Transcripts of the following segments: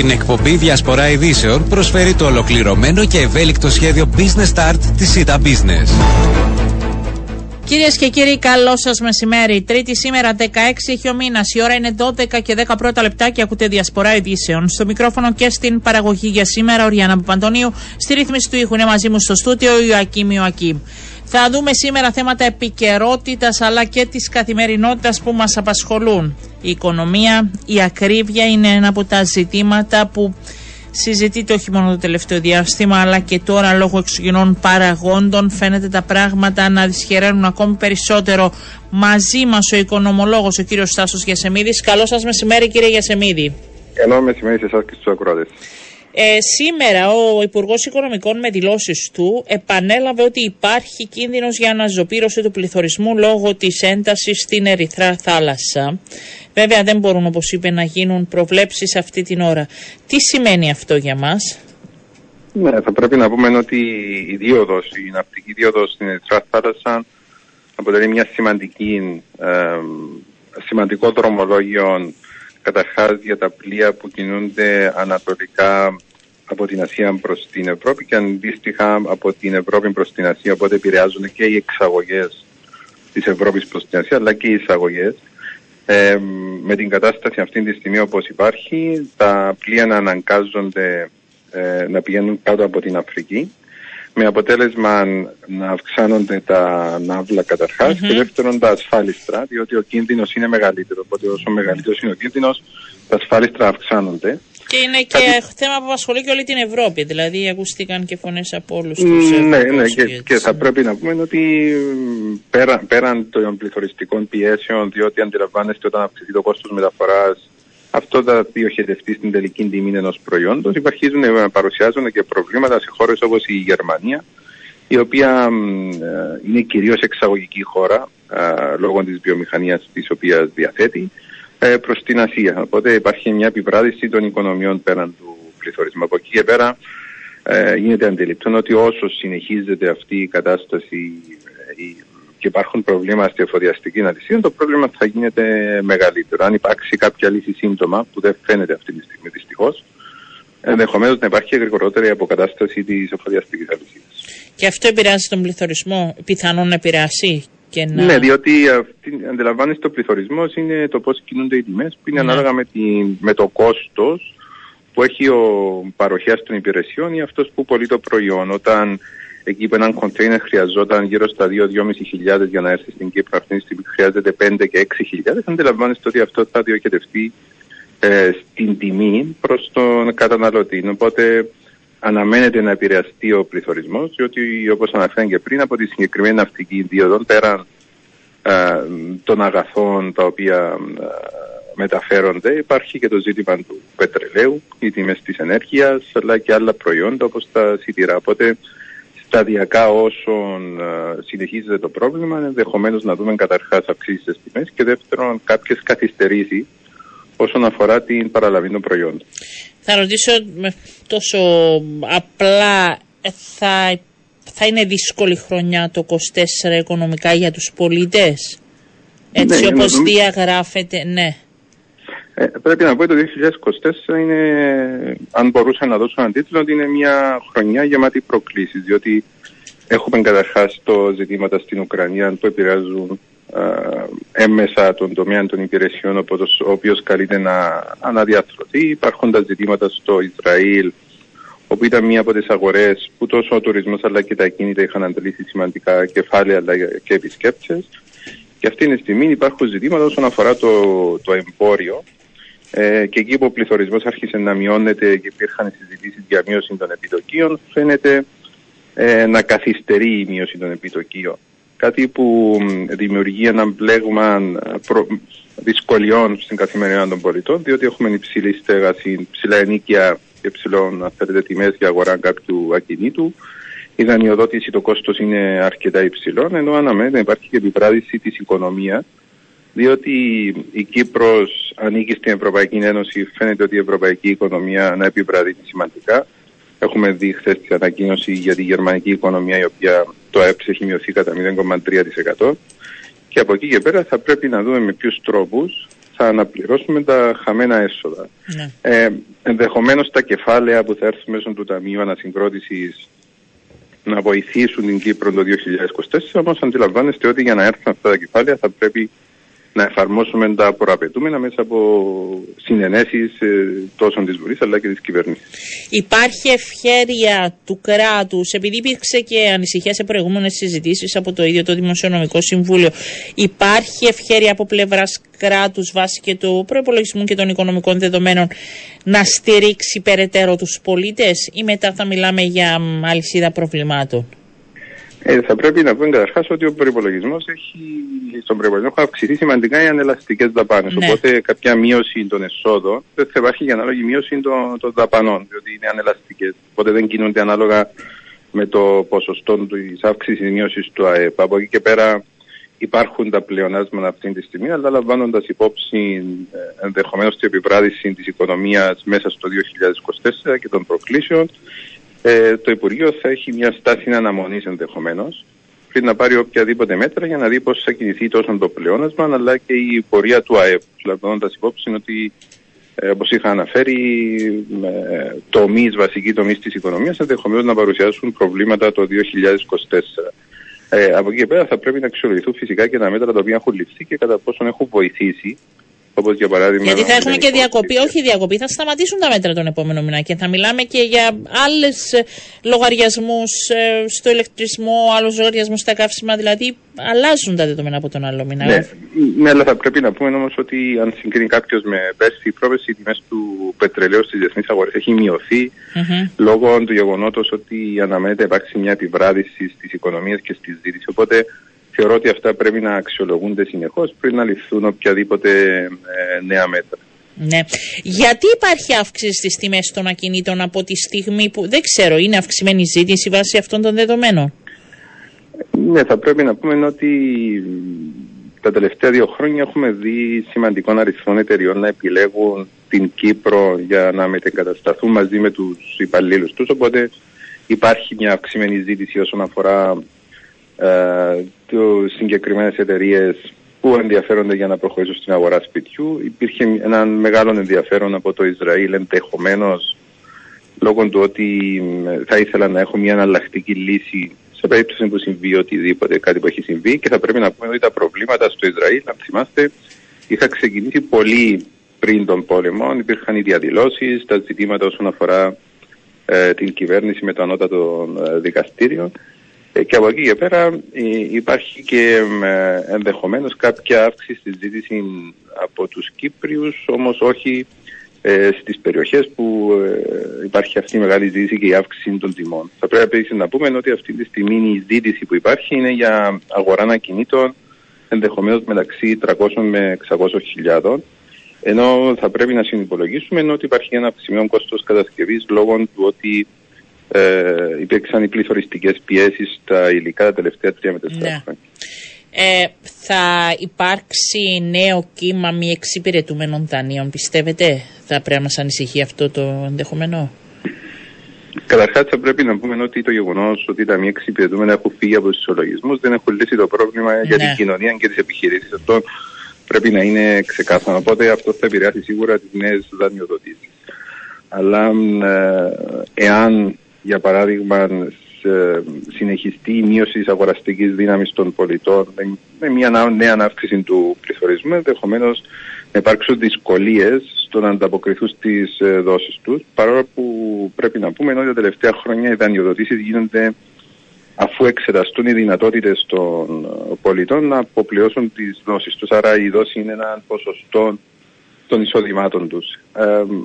Την εκπομπή Διασπορά Ειδήσεων προσφέρει το ολοκληρωμένο και ευέλικτο σχέδιο Business Start της ΣΥΤΑ Business. Κυρίες και κύριοι, καλό σας μεσημέρι. Τρίτη σήμερα, 16 έχει ο μήνας. Η ώρα είναι 12 και 10 πρώτα λεπτά και ακούτε διασπορά ειδήσεων. Στο μικρόφωνο και στην παραγωγή για σήμερα, ο Ριάννα Παπαντονίου. Στη ρύθμιση του ήχου είναι μαζί μου στο στούτιο ο Ιωακήμ Ιωακήμ. Θα δούμε σήμερα θέματα επικαιρότητας αλλά και της καθημερινότητας που μας απασχολούν. Η οικονομία, η ακρίβεια είναι ένα από τα ζητήματα που συζητείται όχι μόνο το τελευταίο διάστημα αλλά και τώρα λόγω εξωγενών παραγόντων φαίνεται τα πράγματα να δυσχεραίνουν ακόμη περισσότερο μαζί μας ο οικονομολόγος ο κύριος Στάσος Γιασεμίδης. Καλό σας μεσημέρι κύριε Γιασεμίδη. Καλό μεσημέρι σε εσάς και στους ακροάτες. Ε, σήμερα ο Υπουργός Οικονομικών με δηλώσεις του επανέλαβε ότι υπάρχει κίνδυνος για αναζωπήρωση του πληθωρισμού λόγω της έντασης στην Ερυθρά θάλασσα. Βέβαια δεν μπορούν όπως είπε να γίνουν προβλέψεις αυτή την ώρα. Τι σημαίνει αυτό για μας; Ναι, θα πρέπει να πούμε ότι η δίωδο, η ναυτική δίωδο στην Ερυθρά θάλασσα αποτελεί μια σημαντική, ε, σημαντικό δρομολόγιο καταρχάς για τα πλοία που κινούνται ανατολικά από την Ασία προς την Ευρώπη και αντίστοιχα από την Ευρώπη προς την Ασία, οπότε επηρεάζουν και οι εξαγωγές της Ευρώπης προς την Ασία, αλλά και οι εισαγωγές. Ε, με την κατάσταση αυτή τη στιγμή όπως υπάρχει, τα πλοία να αναγκάζονται ε, να πηγαίνουν κάτω από την Αφρική με αποτέλεσμα να αυξάνονται τα ναύλα και δεύτερον τα ασφάλιστρα, διότι ο κίνδυνος είναι μεγαλύτερο. Οπότε όσο μεγαλύτερος είναι ο κίνδυνος, τα ασφάλιστρα αυξάνονται. Και είναι και Κάτι... θέμα που απασχολεί και όλη την Ευρώπη. Δηλαδή, ακούστηκαν και φωνές από όλους τους. Ναι, ναι, και, και, θα πρέπει να πούμε ότι πέρα, πέραν των πληθωριστικών πιέσεων, διότι αντιλαμβάνεστε όταν αυξηθεί το κόστος μεταφοράς αυτό θα διοχετευτεί στην τελική τιμή ενός προϊόντος. Υπαρχίζουν, ε, παρουσιάζουν και προβλήματα σε χώρες όπως η Γερμανία, η οποία ε, είναι κυρίως εξαγωγική χώρα ε, λόγω της βιομηχανίας της οποίας διαθέτει προς την Ασία. Οπότε υπάρχει μια επιβράδυση των οικονομιών πέραν του πληθωρισμού. Από εκεί και πέρα γίνεται αντιληπτό ότι όσο συνεχίζεται αυτή η κατάσταση και υπάρχουν προβλήματα στη εφοδιαστική αλυσίδα, το πρόβλημα θα γίνεται μεγαλύτερο. Αν υπάρξει κάποια λύση σύντομα, που δεν φαίνεται αυτή τη στιγμή δυστυχώς, ενδεχομένως να υπάρχει γρηγορότερη αποκατάσταση της εφοδιαστική αλυσίδα. Και αυτό επηρεάζει τον πληθωρισμό, πιθανόν να επηρεάσει και να... Ναι, διότι αντιλαμβάνεστε το πληθωρισμός είναι το πώς κινούνται οι τιμές, που είναι ναι. ανάλογα με, με το κόστος που έχει ο παροχέα των υπηρεσιών ή αυτός που πωλεί το προϊόν. Όταν εκεί που έναν κοντέινερ χρειαζόταν γύρω στα 2-2.500 για να έρθει στην Κύπρο, αυτή τη στιγμή χρειάζεται 5 και 6.000, αντιλαμβάνεστε ότι αυτό θα διοχετευτεί ε, στην τιμή προς τον καταναλωτή. Οπότε αναμένεται να επηρεαστεί ο πληθωρισμός, διότι όπως αναφέραμε και πριν, από τη συγκεκριμένη ναυτική δίωδο, πέραν ε, των αγαθών τα οποία ε, μεταφέρονται, υπάρχει και το ζήτημα του πετρελαίου, οι τιμές της ενέργειας, αλλά και άλλα προϊόντα όπως τα σιτηρά. Οπότε σταδιακά όσον ε, συνεχίζεται το πρόβλημα, ενδεχομένως να δούμε καταρχάς αυξήσεις στις τιμές και δεύτερον κάποιες καθυστερήσεις όσον αφορά την παραλαβή των προϊόντων. Θα ρωτήσω με τόσο απλά, ε, θα, θα είναι δύσκολη χρονιά το 24 οικονομικά για τους πολίτες, έτσι ναι, όπως διαγράφεται, ναι. Ε, πρέπει να πω ότι το 2024 είναι, αν μπορούσα να δώσω έναν τίτλο, ότι είναι μια χρονιά γεμάτη προκλήσεις, διότι έχουμε καταρχάς το ζητήματα στην Ουκρανία που επηρεάζουν έμμεσα τον τομέα των υπηρεσιών, ο οποίος καλείται να αναδιαθρωθεί. Υπάρχουν τα ζητήματα στο Ισραήλ, όπου ήταν μία από τις αγορές που τόσο ο τουρισμός αλλά και τα κίνητα είχαν αντλήσει σημαντικά κεφάλαια αλλά και επισκέπτες. Και αυτή τη στιγμή υπάρχουν ζητήματα όσον αφορά το, το εμπόριο, ε, και εκεί που ο πληθωρισμός άρχισε να μειώνεται και υπήρχαν συζητήσεις για μείωση των επιτοκίων, φαίνεται ε, να καθυστερεί η μείωση των επιτοκίων. Κάτι που δημιουργεί ένα μπλέγμα προ... δυσκολιών στην καθημερινότητα των πολιτών, διότι έχουμε υψηλή στέγαση, ψηλά ενίκεια και ψηλών τιμές για αγορά κάποιου ακινήτου. Η δανειοδότηση, το κόστος είναι αρκετά υψηλό, ενώ αναμένεται να υπάρχει και επιβράδυση της οικονομίας διότι η Κύπρος ανήκει στην Ευρωπαϊκή Ένωση, φαίνεται ότι η ευρωπαϊκή οικονομία να επιβραδύνει σημαντικά. Έχουμε δει χθες τη ανακοίνωση για τη γερμανική οικονομία, η οποία το ΑΕΠ έχει μειωθεί κατά 0,3%. Και από εκεί και πέρα θα πρέπει να δούμε με ποιους τρόπους θα αναπληρώσουμε τα χαμένα έσοδα. Ναι. Ε, ενδεχομένως τα κεφάλαια που θα έρθουν μέσω του Ταμείου Ανασυγκρότησης να βοηθήσουν την Κύπρο το 2024, όμως αντιλαμβάνεστε ότι για να έρθουν αυτά τα κεφάλαια θα πρέπει να εφαρμόσουμε τα προαπαιτούμενα μέσα από συνενέσεις ε, τόσο της Βουλής αλλά και της κυβέρνησης. Υπάρχει ευχέρεια του κράτους, επειδή υπήρξε και ανησυχία σε προηγούμενες συζητήσεις από το ίδιο το Δημοσιονομικό Συμβούλιο, υπάρχει ευχέρεια από πλευράς κράτους βάσει και του προπολογισμού και των οικονομικών δεδομένων να στηρίξει περαιτέρω τους πολίτες, ή μετά θα μιλάμε για αλυσίδα προβλημάτων; Ε, θα πρέπει να πούμε καταρχάς ότι ο προπολογισμό έχει, στον προπολογισμό έχουν αυξηθεί σημαντικά οι ανελαστικές δαπάνες. Ναι. Οπότε κάποια μείωση των εσόδων δεν θα υπάρχει για ανάλογη μείωση των, των δαπανών, διότι είναι ανελαστικές. Οπότε δεν κινούνται ανάλογα με το ποσοστό της αύξησης ή μείωσης του ΑΕΠ. Από εκεί και πέρα υπάρχουν τα πλεονάσματα αυτή τη στιγμή, αλλά λαμβάνοντας υπόψη ε, ενδεχομένως την επιβράδυση της οικονομίας μέσα στο 2024 και των προκλήσεων, ε, το Υπουργείο θα έχει μια στάση αναμονή ενδεχομένως πριν να πάρει οποιαδήποτε μέτρα για να δει πώς θα κινηθεί τόσο το πλεόνασμα αλλά και η πορεία του ΑΕΠ. Λαμβάνοντας υπόψη ότι ε, όπως είχα αναφέρει, ε, τομείς, βασικοί τομείς της οικονομίας ενδεχομένως να παρουσιάσουν προβλήματα το 2024. Ε, από εκεί και πέρα θα πρέπει να αξιολογηθούν φυσικά και τα μέτρα τα οποία έχουν ληφθεί και κατά πόσον έχουν βοηθήσει όπως για παράδειγμα, Γιατί θα έχουμε και διακοπή, όχι διακοπή, θα σταματήσουν τα μέτρα τον επόμενο μήνα και θα μιλάμε και για άλλες λογαριασμούς ε, στο ηλεκτρισμό, άλλους λογαριασμούς στα καύσιμα. Δηλαδή αλλάζουν τα δεδομένα από τον άλλο μήνα. Ναι, ναι αλλά θα πρέπει να πούμε όμως ότι αν συγκρίνει κάποιος με πέρσι, η πρόβεση τιμές του πετρελαίου στις διεθνείς αγορές έχει μειωθεί mm-hmm. λόγω του γεγονότος ότι αναμένεται υπάρξει μια επιβράδυση στις οικονομίες και στη ζήτηση. Οπότε θεωρώ ότι αυτά πρέπει να αξιολογούνται συνεχώς πριν να ληφθούν οποιαδήποτε ε, νέα μέτρα. Ναι. Γιατί υπάρχει αύξηση στις τιμές των ακινήτων από τη στιγμή που δεν ξέρω, είναι αυξημένη ζήτηση βάσει αυτών των δεδομένων; Ναι, θα πρέπει να πούμε ότι τα τελευταία δύο χρόνια έχουμε δει σημαντικό αριθμό εταιριών να επιλέγουν την Κύπρο για να μετεγκατασταθούν μαζί με τους υπαλλήλους τους, οπότε υπάρχει μια αυξημένη ζήτηση όσον αφορά ε, του συγκεκριμένες εταιρείες που ενδιαφέρονται για να προχωρήσουν στην αγορά σπιτιού. Υπήρχε ένα μεγάλο ενδιαφέρον από το Ισραήλ ενδεχομένως λόγω του ότι θα ήθελα να έχω μια αναλλακτική λύση σε περίπτωση που συμβεί οτιδήποτε, κάτι που έχει συμβεί και θα πρέπει να πούμε ότι τα προβλήματα στο Ισραήλ, αν θυμάστε, είχα ξεκινήσει πολύ πριν τον πόλεμο. Υπήρχαν οι διαδηλώσεις, τα ζητήματα όσον αφορά ε, την κυβέρνηση με το ανώτατο ε, δικαστήριο. Ε, και από εκεί και πέρα ε, υπάρχει και ε, ενδεχομένως κάποια αύξηση στη ζήτηση από τους Κύπριους, όμως όχι στις περιοχές που υπάρχει αυτή η μεγάλη ζήτηση και η αύξηση των τιμών. Θα πρέπει επίσης να πούμε ότι αυτή τη στιγμή η ζήτηση που υπάρχει είναι για αγορά ακινήτων ενδεχομένως μεταξύ 300 με 600 χιλιάδων ενώ θα πρέπει να συνυπολογίσουμε ότι υπάρχει ένα αυξημένο κόστος κατασκευής λόγω του ότι ε, υπήρξαν οι πληθωριστικές πιέσεις στα υλικά τα τελευταία τρία με τέσσερα ναι. χρόνια. Ε, θα υπάρξει νέο κύμα μη εξυπηρετούμενων δανείων, πιστεύετε, θα πρέπει να μας ανησυχεί αυτό το ενδεχομένο. Καταρχάς, θα πρέπει να πούμε ότι το γεγονός ότι τα μη εξυπηρετούμενα έχουν φύγει από τους ισολογισμούς δεν έχουν λύσει το πρόβλημα για την ναι. κοινωνία και τις επιχειρήσεις. Αυτό πρέπει να είναι ξεκάθαρο. Οπότε αυτό θα επηρεάσει σίγουρα τις νέες δανειοδοτήσεις. Αλλά ε, εάν για παράδειγμα συνεχιστεί η μείωση της αγοραστικής δύναμης των πολιτών με μια νέα αύξηση του πληθωρισμού ενδεχομένως να υπάρξουν δυσκολίες στο να ανταποκριθούν στις ε, δόσεις τους παρόλο που πρέπει να πούμε ότι τα τελευταία χρόνια οι δανειοδοτήσεις γίνονται αφού εξεταστούν οι δυνατότητες των ε, πολιτών να αποπληρώσουν τις δόσεις τους. Άρα η δόση είναι ένα ποσοστό των εισοδημάτων τους.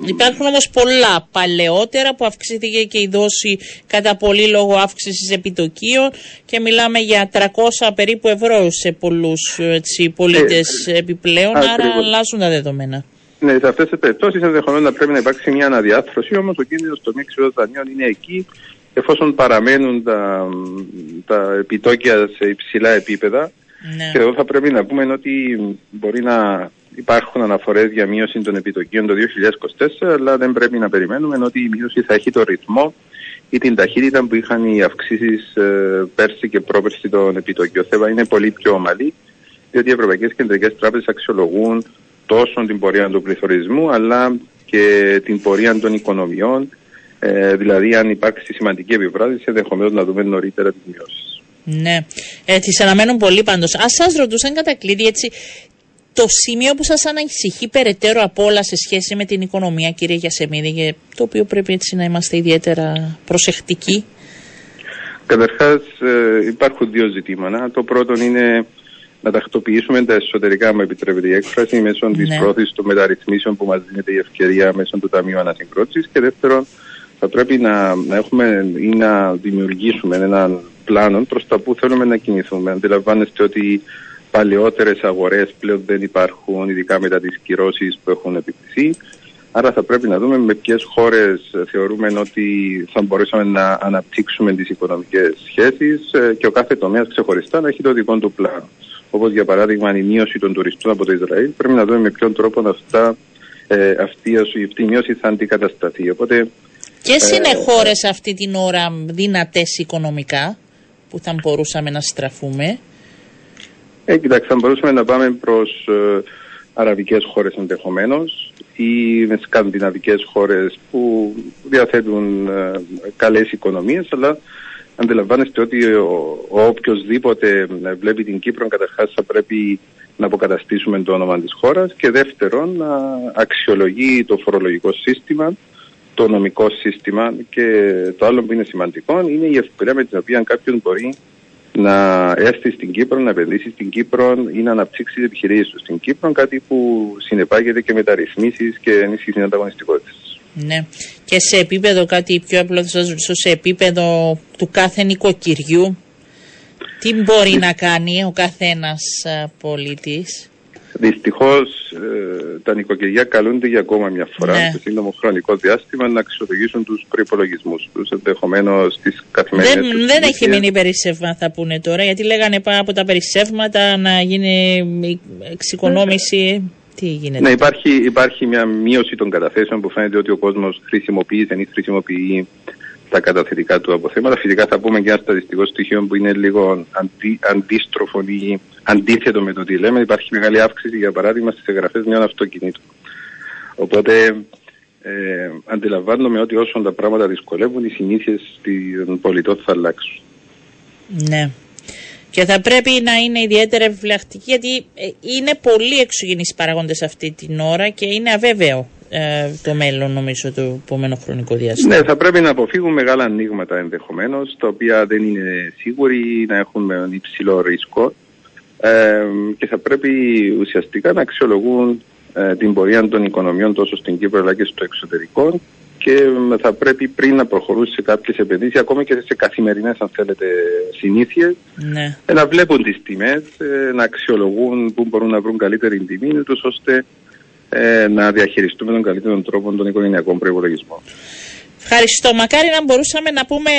Υπάρχουν όμως πολλά παλαιότερα που αυξήθηκε και η δόση κατά πολύ λόγω αύξησης επιτοκίων και μιλάμε για 300 περίπου ευρώ σε πολλούς έτσι, πολίτες ε, επιπλέον, άρα αλλάζουν τα δεδομένα. Ναι, σε αυτές τις περιπτώσεις ενδεχομένω να πρέπει να υπάρξει μια αναδιάθρωση, όμως ο κίνδυνος των μη δανείων είναι εκεί, εφόσον παραμένουν τα, τα επιτόκια σε υψηλά επίπεδα. Ναι. Και εδώ θα πρέπει να πούμε ότι μπορεί να υπάρχουν αναφορές για μείωση των επιτοκίων το 2024, αλλά δεν πρέπει να περιμένουμε ότι η μείωση θα έχει το ρυθμό ή την ταχύτητα που είχαν οι αυξήσεις ε, πέρσι και πρόπερσι των επιτοκίων. θέμα είναι πολύ πιο ομαλή, διότι οι Ευρωπαϊκές Κεντρικές Τράπεζες αξιολογούν τόσο την πορεία του πληθωρισμού αλλά και την πορεία των οικονομιών. Ε, δηλαδή, αν υπάρξει σημαντική επιβράδυση, ενδεχομένως να δούμε νωρίτερα τις μειώσεις. Ναι. Ε, τις αναμένουν πολύ πάντως. Α σας ρωτούσαν κατά κλείδι έτσι, το σημείο που σας ανησυχεί περαιτέρω από όλα σε σχέση με την οικονομία, κύριε Γιασεμίδη, το οποίο πρέπει έτσι να είμαστε ιδιαίτερα προσεκτικοί; Καταρχάς, ε, υπάρχουν δύο ζητήματα. Το πρώτο είναι να τακτοποιήσουμε τα εσωτερικά, με επιτρέπεται η έκφραση, μέσω ναι. τη πρόθεσης των μεταρρυθμίσεων που μας δίνεται η ευκαιρία μέσω του Ταμείου Ανασυγκρότησης. Και δεύτερον, θα πρέπει να, να έχουμε ή να δημιουργήσουμε έναν πλάνο προς τα που θέλουμε να κινηθούμε. Αντιλαμβάνεστε ότι παλαιότερες αγορές πλέον δεν υπάρχουν, ειδικά μετά τις κυρώσεις που έχουν επιπληθεί. Άρα θα πρέπει να δούμε με ποιες χώρες θεωρούμε ότι θα μπορέσουμε να αναπτύξουμε τις οικονομικές σχέσεις ε, και ο κάθε τομέας ξεχωριστά να έχει το δικό του πλάνο. Όπως για παράδειγμα η μείωση των τουριστών από το Ισραήλ, πρέπει να δούμε με ποιον τρόπο αυτά, ε, αυτή, αυτή η μείωση θα αντικατασταθεί. Οπότε, Ποιες ε, είναι χώρες αυτή την ώρα δυνατές οικονομικά; Που θα μπορούσαμε να στραφούμε. Ε, κοιτάξτε, θα μπορούσαμε να πάμε προς ε, αραβικές χώρες ενδεχομένως ή με σκανδιναβικές χώρες που διαθέτουν ε, καλές οικονομίες, αλλά αντιλαμβάνεστε ότι ο, ο οποιοδήποτε ε, βλέπει την Κύπρο καταρχάς θα πρέπει να αποκαταστήσουμε το όνομα της χώρας και δεύτερον να αξιολογεί το φορολογικό σύστημα, το νομικό σύστημα και το άλλο που είναι σημαντικό είναι η ευκαιρία με την οποία κάποιος μπορεί να έρθει στην Κύπρο, να επενδύσει στην Κύπρο ή να αναπτύξει τι επιχειρήσεις του στην Κύπρο, κάτι που συνεπάγεται και μεταρρυθμίσεις και ενίσχυση της ανταγωνιστικότητας. Ναι. Και σε επίπεδο, κάτι πιο απλό θα σας ρωτήσω, σε επίπεδο του κάθε νοικοκυριού, τι μπορεί να κάνει ο καθένας πολίτης; Δυστυχώς ε, τα νοικοκυριά καλούνται για ακόμα μια φορά ναι. σε σύντομο χρονικό διάστημα να αξιολογήσουν τους προπολογισμού τους, ενδεχομένως στις καθημερινές Δεν, δεν έχει μείνει περισσεύμα, θα πούνε τώρα, γιατί λέγανε πάνω από τα περισσεύματα να γίνει εξοικονόμηση. Τι γίνεται; Ναι, υπάρχει, υπάρχει μια μείωση των καταθέσεων που φαίνεται ότι ο κόσμος χρησιμοποιεί, δεν χρησιμοποιεί τα καταθετικά του αποθέματα. Φυσικά θα πούμε και ένα στατιστικό στοιχείο που είναι λίγο αντί, αντίστροφο ή αντίθετο με το τι λέμε. Υπάρχει μεγάλη αύξηση, για παράδειγμα, στις εγγραφές νέων αυτοκινήτων. Οπότε ε, αντιλαμβάνομαι ότι όσο τα πράγματα δυσκολεύουν, οι συνήθειες των πολιτών θα αλλάξουν. Ναι. Και θα πρέπει να είναι ιδιαίτερα επιφυλακτική γιατί ε, είναι πολύ εξωγενείς παραγόντες αυτή την ώρα και είναι αβέβαιο ε, το μέλλον νομίζω το επόμενο χρονικό διάστημα. Ναι, θα πρέπει να αποφύγουν μεγάλα ανοίγματα ενδεχομένως, τα οποία δεν είναι σίγουροι να έχουν υψηλό ρίσκο ε, και θα πρέπει ουσιαστικά να αξιολογούν ε, την πορεία των οικονομιών τόσο στην Κύπρο αλλά και στο εξωτερικό και θα πρέπει πριν να προχωρούν σε κάποιες επενδύσεις, ακόμα και σε καθημερινές, αν θέλετε, συνήθειες, ναι. να βλέπουν τις τιμές, να αξιολογούν πού μπορούν να βρουν καλύτερη τιμή, ώστε ε, να διαχειριστούμε τον καλύτερο τρόπο των οικογενειακών προπολογισμών. Ευχαριστώ. Μακάρι να μπορούσαμε να πούμε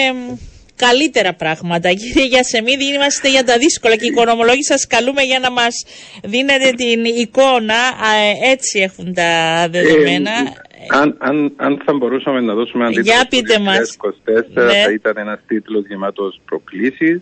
καλύτερα πράγματα. Κύριε Γιασεμίδη, είμαστε για τα δύσκολα και οι οικονομολόγοι σας καλούμε για να μας δίνετε την εικόνα. Ε, έτσι έχουν τα δεδομένα. Ε, αν, αν, αν θα μπορούσαμε να δώσουμε ένα τίτλο για πείτε μας. 2024 ναι. θα ήταν ένας τίτλος γεμάτος προκλήσεις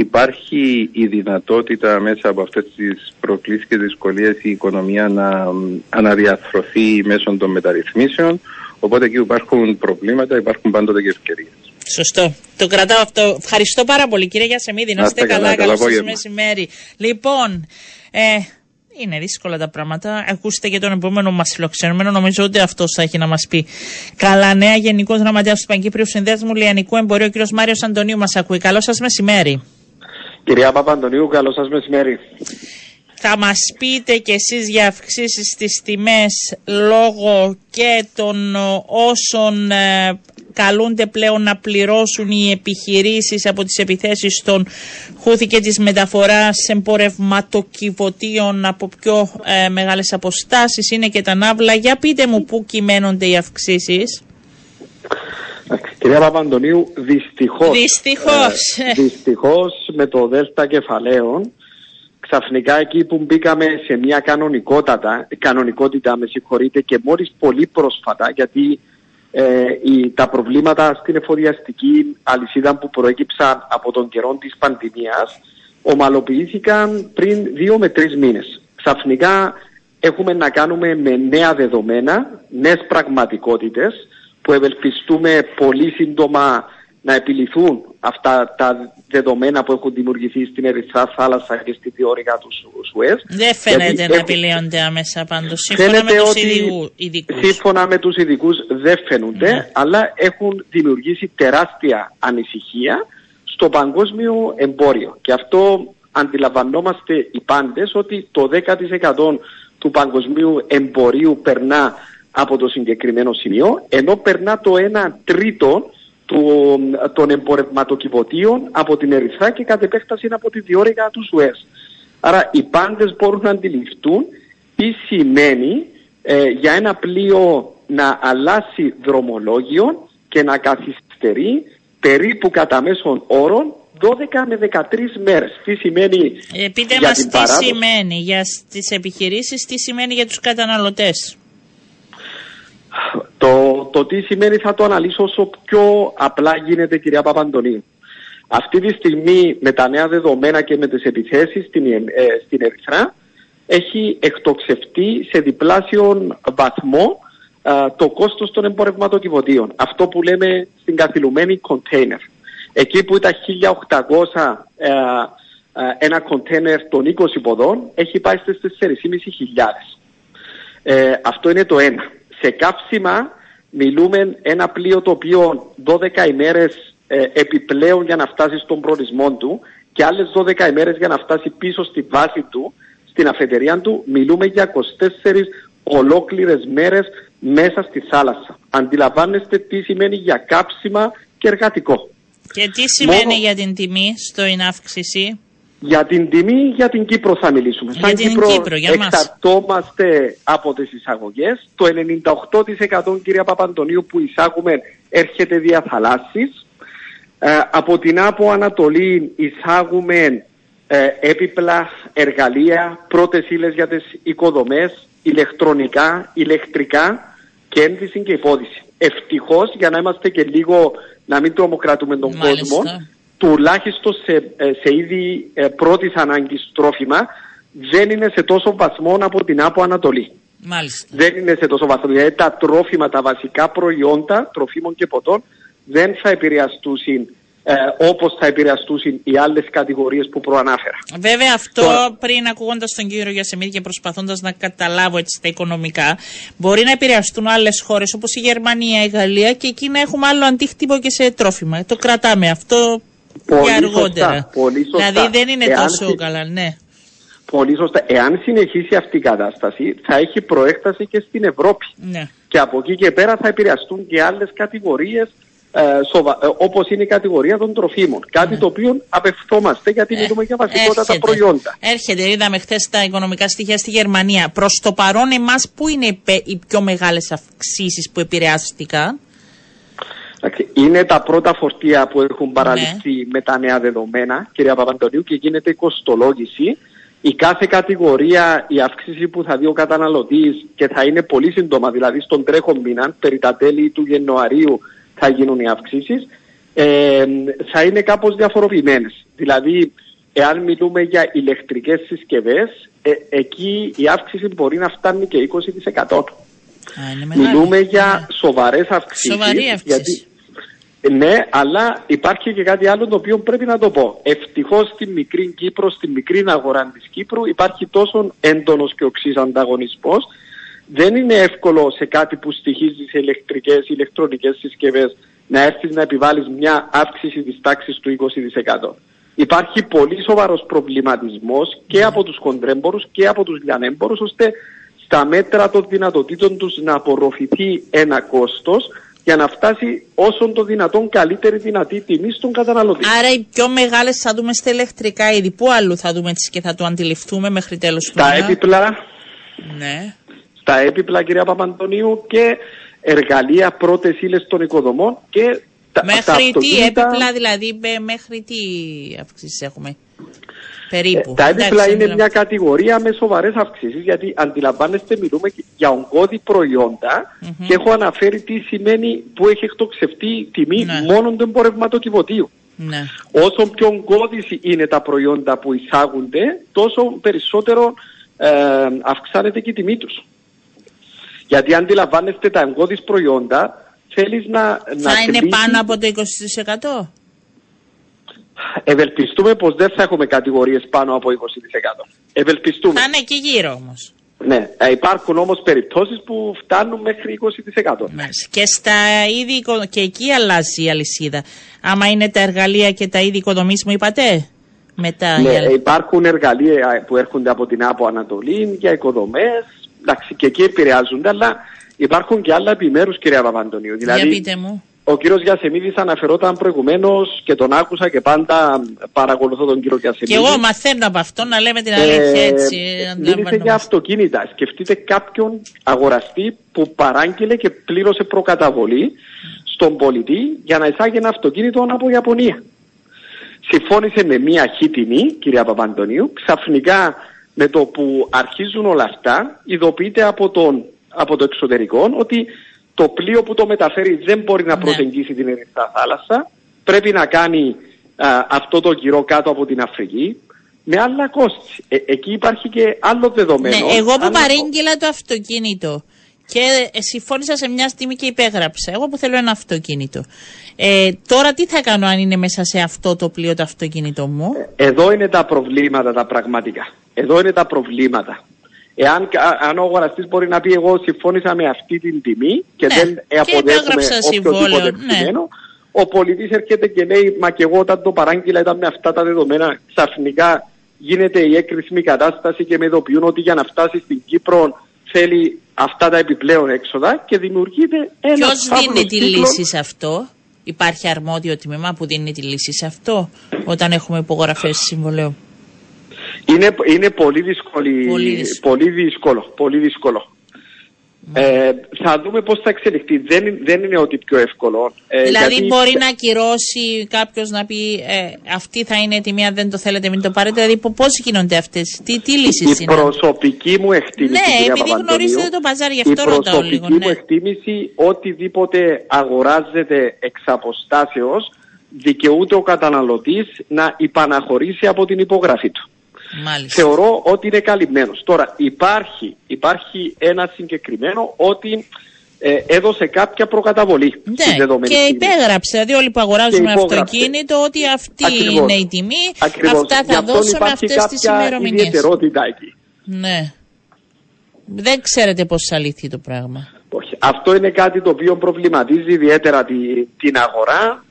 Υπάρχει η δυνατότητα μέσα από αυτές τις προκλήσεις και δυσκολίες η οικονομία να αναδιαθρωθεί μέσω των μεταρρυθμίσεων. Οπότε εκεί υπάρχουν προβλήματα, υπάρχουν πάντοτε και ευκαιρίες. Σωστό. Το κρατάω αυτό. Ευχαριστώ πάρα πολύ κύριε Γιασεμίδη. Να είστε καλά. Καλό σας μεσημέρι. Λοιπόν, ε, είναι δύσκολα τα πράγματα. Ακούστε και τον επόμενο μας φιλοξενούμενο. Νομίζω ότι αυτός θα έχει να μας πει. Καλά νέα, Γενικός Γραμματέας του Παγκύπριου Συνδέσμου Λιανικού Εμπορίου, κ. Μάριος Αντωνίου, μας ακούει. Καλό σας μεσημέρι. Κυρία Παπαντονίου, καλό σας μεσημέρι. Θα μας πείτε κι εσείς για αυξήσεις στις τιμές λόγω και των όσων ε, καλούνται πλέον να πληρώσουν οι επιχειρήσεις από τις επιθέσεις των Χούθη και της μεταφοράς εμπορευματοκιβωτίων από πιο ε, μεγάλες αποστάσεις είναι και τα ναύλα. Για πείτε μου πού κυμαίνονται οι αυξήσεις. Κυρία Παπαντονίου, δυστυχώς, δυστυχώς. Ε, δυστυχώς με το ΔΕΛΤΑ κεφαλαίων ξαφνικά εκεί που μπήκαμε σε μια κανονικότητα, κανονικότητα με συγχωρείτε και μόλις πολύ πρόσφατα γιατί ε, η, τα προβλήματα στην εφοδιαστική αλυσίδα που προέκυψαν από τον καιρό της πανδημίας ομαλοποιήθηκαν πριν δύο με τρεις μήνες. Ξαφνικά έχουμε να κάνουμε με νέα δεδομένα, νέες πραγματικότητες που ευελπιστούμε πολύ σύντομα να επιληθούν αυτά τα δεδομένα που έχουν δημιουργηθεί στην Ερυθρά θάλασσα και στη διόρυγα του Σουέζ. Δεν φαίνεται να επιλύονται άμεσα πάντως, σύμφωνα με τους ειδικούς. Σύμφωνα με τους ειδικούς δεν φαίνονται, ναι. αλλά έχουν δημιουργήσει τεράστια ανησυχία στο παγκόσμιο εμπόριο. Και αυτό αντιλαμβανόμαστε οι πάντες ότι το 10% του παγκοσμίου εμπορίου περνά από το συγκεκριμένο σημείο, ενώ περνά το 1 τρίτο των εμπορευματοκιβωτίων από την Ερυθρά και κατ' επέκταση από τη διόρυγα του Σουέζ. Άρα οι πάντες μπορούν να αντιληφθούν τι σημαίνει ε, για ένα πλοίο να αλλάσει δρομολόγιο και να καθυστερεί περίπου κατά μέσον όρων 12 με 13 μέρες. Τι σημαίνει ε, Πείτε για μας τι παράδοση; σημαίνει για τις επιχειρήσεις, τι σημαίνει για τους καταναλωτές; Το, το τι σημαίνει θα το αναλύσω όσο πιο απλά γίνεται κυρία Παπαντονίου. Αυτή τη στιγμή με τα νέα δεδομένα και με τις επιθέσεις στην, ε, στην Ερυθρά έχει εκτοξευτεί σε διπλάσιο βαθμό το κόστος των εμπορευματοκιβωτίων. Αυτό που λέμε στην καθυλουμένη container. Εκεί που ήταν 1800 ε, ε, ένα κοντέινερ των 20 ποδών έχει πάει στις 4.500. Ε, αυτό είναι το ένα. Σε κάψιμα μιλούμε ένα πλοίο το οποίο 12 ημέρες ε, επιπλέον για να φτάσει στον προορισμό του και άλλες 12 ημέρες για να φτάσει πίσω στη βάση του, στην αφετερία του, μιλούμε για 24 ολόκληρες μέρες μέσα στη θάλασσα. Αντιλαμβάνεστε τι σημαίνει για κάψιμα και εργατικό. Και τι σημαίνει για την τιμή στο αύξηση; Για την τιμή, για την Κύπρο θα μιλήσουμε. Για Σαν την Κύπρο, Κύπρο για εξαρτώμαστε από τις εισαγωγές. Το 98% κυρία Παπαντονίου που εισάγουμε έρχεται δια θαλάσσης. Ε, από την Άπο Ανατολή εισάγουμε ε, έπιπλα, εργαλεία, πρώτες ύλες για τις οικοδομές, ηλεκτρονικά, ηλεκτρικά και ένδυση και υπόδηση. Ευτυχώς για να είμαστε και λίγο να μην τρομοκρατούμε τον κόσμο, τουλάχιστον σε, ε, σε είδη ε, πρώτης ανάγκης τρόφιμα, δεν είναι σε τόσο βαθμό από την Άπο Ανατολή. Μάλιστα. Δεν είναι σε τόσο βαθμό. Δηλαδή τα τρόφιμα, τα βασικά προϊόντα τροφίμων και ποτών δεν θα επηρεαστούν ε, όπως θα επηρεαστούν οι άλλες κατηγορίες που προανάφερα. Βέβαια αυτό πριν ακούγοντας τον κύριο Γιασεμίδη και προσπαθώντας να καταλάβω έτσι τα οικονομικά μπορεί να επηρεαστούν άλλες χώρες όπως η Γερμανία, η Γαλλία και εκεί να έχουμε άλλο αντίκτυπο και σε τρόφιμα. Το κρατάμε αυτό πολύ για αργότερα. Σωστά, πολύ σωστά. Δηλαδή δεν είναι Εάν τόσο καλά, ναι. Πολύ σωστά. Εάν συνεχίσει αυτή η κατάσταση θα έχει προέκταση και στην Ευρώπη. Ναι. Και από εκεί και πέρα θα επηρεαστούν και άλλες κατηγορίες ε, σοβα... ε, όπως είναι η κατηγορία των τροφίμων. Κάτι ναι. το οποίο απευθόμαστε γιατί ε, μιλούμε για βασικότατα προϊόντα. Έρχεται, είδαμε χθες τα οικονομικά στοιχεία στη Γερμανία. Προς το παρόν, εμάς, πού είναι οι πιο μεγάλες αυξήσεις που επηρεάστηκαν; Είναι τα πρώτα φορτία που έχουν παραλυφθεί ναι. με τα νέα δεδομένα, κυρία Παπαντονίου, και γίνεται η κοστολόγηση. Η κάθε κατηγορία, η αύξηση που θα δει ο καταναλωτής και θα είναι πολύ σύντομα, δηλαδή στον τρέχον μήνα, περί τα τέλη του Ιανουαρίου θα γίνουν οι αυξήσεις, ε, θα είναι κάπως διαφοροποιημένες. Δηλαδή, εάν μιλούμε για ηλεκτρικές συσκευές, ε, εκεί η αύξηση μπορεί να φτάνει και 20%. μιλούμε για ναι. σοβαρές αυξήσεις. Σοβαρή αύξηση. Ναι, αλλά υπάρχει και κάτι άλλο το οποίο πρέπει να το πω. Ευτυχώς στην μικρή Κύπρο, στην μικρή αγορά της Κύπρου, υπάρχει τόσο έντονος και οξύς ανταγωνισμός δεν είναι εύκολο σε κάτι που στοιχίζει σε ηλεκτρικές, ηλεκτρονικές συσκευές να έρθεις να επιβάλλεις μια αύξηση της τάξης του 20%. Υπάρχει πολύ σοβαρός προβληματισμός και ναι. από τους κοντρέμπορους και από τους λιανέμπορους ώστε στα μέτρα των δυνατοτήτων τους να απορροφηθεί ένα κόστος για να φτάσει όσο το δυνατόν καλύτερη δυνατή τιμή στον καταναλωτή. Άρα οι πιο μεγάλες θα δούμε στα ηλεκτρικά είδη. Πού αλλού θα δούμε έτσι και θα το αντιληφθούμε μέχρι τέλος του Τα έπιπλα. Ναι τα έπιπλα κυρία Παπαντονίου και εργαλεία πρώτες ύλες των οικοδομών και τα Μέχρι τι έπιπλα δηλαδή, μέχρι τι αυξήσεις έχουμε; Περίπου. Ε, τα έπιπλα είναι μια κατηγορία με σοβαρές αυξήσεις, γιατί αντιλαμβάνεστε, μιλούμε για ογκώδη και έχω αναφέρει τι σημαίνει που έχει εκτοξευτεί η τιμή ναι. μόνο του εμπορευματοκιβωτίου. Ναι. Όσο πιο ογκώδης είναι τα προϊόντα που εισάγονται, τόσο περισσότερο ε, αυξάνεται και η τιμή τους. Γιατί αντιλαμβάνεστε τα εγκώδεις προϊόντα, θέλεις να... Θα να είναι κλείσεις- πάνω από το 20%. Ευελπιστούμε πως δεν θα έχουμε κατηγορίες πάνω από 20%. Ευελπιστούμε. Θα είναι εκεί γύρω όμως. Ναι, ε, υπάρχουν όμως περιπτώσεις που φτάνουν μέχρι 20%. Μάλιστα. Και στα είδη οικο- και εκεί αλλάζει η αλυσίδα. Άμα είναι τα εργαλεία και τα είδη οικοδομής μου είπατε; Μετά Ναι, η αλ- υπάρχουν εργαλεία που έρχονται από την Άπο Ανατολή για οικοδομές, εντάξει, και εκεί επηρεάζονται, αλλά υπάρχουν και άλλα επιμέρους, κυρία Παπαντονίου. Για Δηλαδή, πείτε μου. Ο κύριος Γιασεμίδης αναφερόταν προηγουμένως και τον άκουσα και πάντα παρακολουθώ τον κύριο Και Γιασεμίδη. εγώ μαθαίνω από αυτό να λέμε την αλήθεια έτσι. Ε, μίλησε αντιλαμβανόμαστε. για αυτοκίνητα. Σκεφτείτε κάποιον αγοραστή που παράγγειλε και πλήρωσε προκαταβολή στον πολιτή για να εισάγει ένα αυτοκίνητο από Ιαπωνία. Συμφώνησε με μία χή τιμή, κυρία Παπαντονίου, ξαφνικά με το που αρχίζουν όλα αυτά, ειδοποιείται από, τον, από το εξωτερικό ότι το πλοίο που το μεταφέρει δεν μπορεί να Ναι. προσεγγίσει την Ερυθρά θάλασσα, πρέπει να κάνει α, αυτό το κυρό κάτω από την Αφρική, με άλλα κόστη. Ε, εκεί υπάρχει και άλλο δεδομένο. Ναι, εγώ που άλλο- παρήγγειλα το αυτοκίνητο και ε, συμφώνησα σε μια στιγμή και υπέγραψα. Εγώ που θέλω ένα αυτοκίνητο. Ε, τώρα τι θα κάνω αν είναι μέσα σε αυτό το πλοίο το αυτοκίνητο μου; Εδώ είναι τα προβλήματα τα πραγματικά. Εδώ είναι τα προβλήματα. Εάν κα- αν ο αγοραστής μπορεί να πει εγώ συμφώνησα με αυτή την τιμή και Ναι, δεν και αποδέχομαι υπέγραψα οποιοδήποτε συμβόλαιο, ευξημένο, ο πολιτής έρχεται και λέει μα και εγώ όταν το παράγγειλα ήταν με αυτά τα δεδομένα ξαφνικά γίνεται η έκρησιμη κατάσταση και με ειδοποιούν ότι για να φτάσει στην Κύπρο θέλει αυτά τα επιπλέον έξοδα και δημιουργείται ένας Ποιος φαύλος δίνει τη κύκλος. λύση σε αυτό; Υπάρχει αρμόδιο τμήμα που δίνει τη λύση σε αυτό όταν έχουμε υπογραφές συμβολέου; Είναι, είναι πολύ, δύσκολη, Πολύ δύσκολο. πολύ δύσκολο. Πολύ δύσκολο. Ε, θα δούμε πώς θα εξελιχθεί. Δεν, είναι- δεν είναι ότι πιο εύκολο. Ε, δηλαδή γιατί- μπορεί να ακυρώσει κάποιος να πει ε, αυτή θα είναι η τιμή, αν δεν το θέλετε μην το πάρετε. Δηλαδή πώς γίνονται αυτές, τι, τι λύσεις Η είναι; προσωπική μου εκτίμηση, Ναι, κυρία επειδή Παπαντονίου, γνωρίζετε το παζάρι, γι' αυτό η ρωτάω προσωπική λίγο, μου ναι. εκτίμηση, οτιδήποτε αγοράζεται εξ αποστάσεως, δικαιούται ο καταναλωτής να υπαναχωρήσει από την υπογραφή του. Μάλιστα. Θεωρώ ότι είναι καλυμμένος. Τώρα υπάρχει, υπάρχει ένα συγκεκριμένο ότι ε, έδωσε κάποια προκαταβολή στη Ναι, δεδομένη και στιγμή. υπέγραψε. Δηλαδή, όλοι που αγοράζουμε Και υπόγραψε. αυτοκίνητο, ότι αυτή Ακριβώς. είναι η τιμή, Ακριβώς. αυτά Γι' θα αυτόν δώσω με υπάρχει αυτές τις κάποια ημερομηνίες. ιδιαιτερότητα εκεί. Ναι. Δεν ξέρετε πώς αλήθει το πράγμα. Όχι. Αυτό είναι κάτι το οποίο προβληματίζει ιδιαίτερα τη, την αγορά.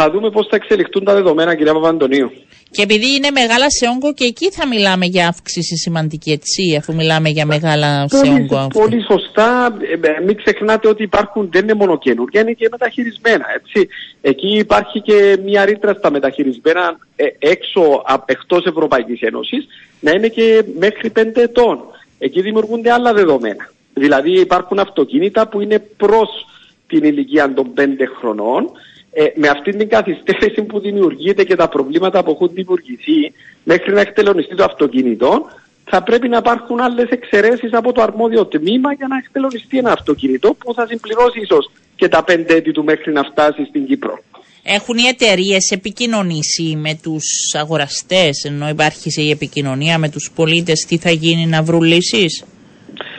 Θα δούμε πώς θα εξελιχθούν τα δεδομένα, κυρία Παπαντονίου. Και επειδή είναι μεγάλα σε όγκο και εκεί θα μιλάμε για αύξηση σημαντική έτσι, αφού μιλάμε για μεγάλα σε Πολύ, όγκο αυτό. πολύ σωστά. Ε, ε, μην ξεχνάτε ότι υπάρχουν, δεν είναι μόνο καινούργια, είναι και μεταχειρισμένα. Έτσι. Εκεί υπάρχει και μια ρήτρα στα μεταχειρισμένα ε, έξω, α, εκτός Ευρωπαϊκής Ένωσης, να είναι και μέχρι 5 ετών. Εκεί δημιουργούνται άλλα δεδομένα. Δηλαδή υπάρχουν αυτοκίνητα που είναι προς την ηλικία των 5 χρονών, ε, με αυτή την καθυστέρηση που δημιουργείται και τα προβλήματα που έχουν δημιουργηθεί μέχρι να εκτελονιστεί το αυτοκίνητο, θα πρέπει να υπάρχουν άλλες εξαιρέσεις από το αρμόδιο τμήμα για να εκτελονιστεί ένα αυτοκίνητο που θα συμπληρώσει ίσως και τα πέντε έτη του μέχρι να φτάσει στην Κύπρο. Έχουν οι εταιρείες επικοινωνήσει με τους αγοραστές, ενώ υπάρχει σε η επικοινωνία με τους πολίτες, τι θα γίνει να βρουν λύσεις;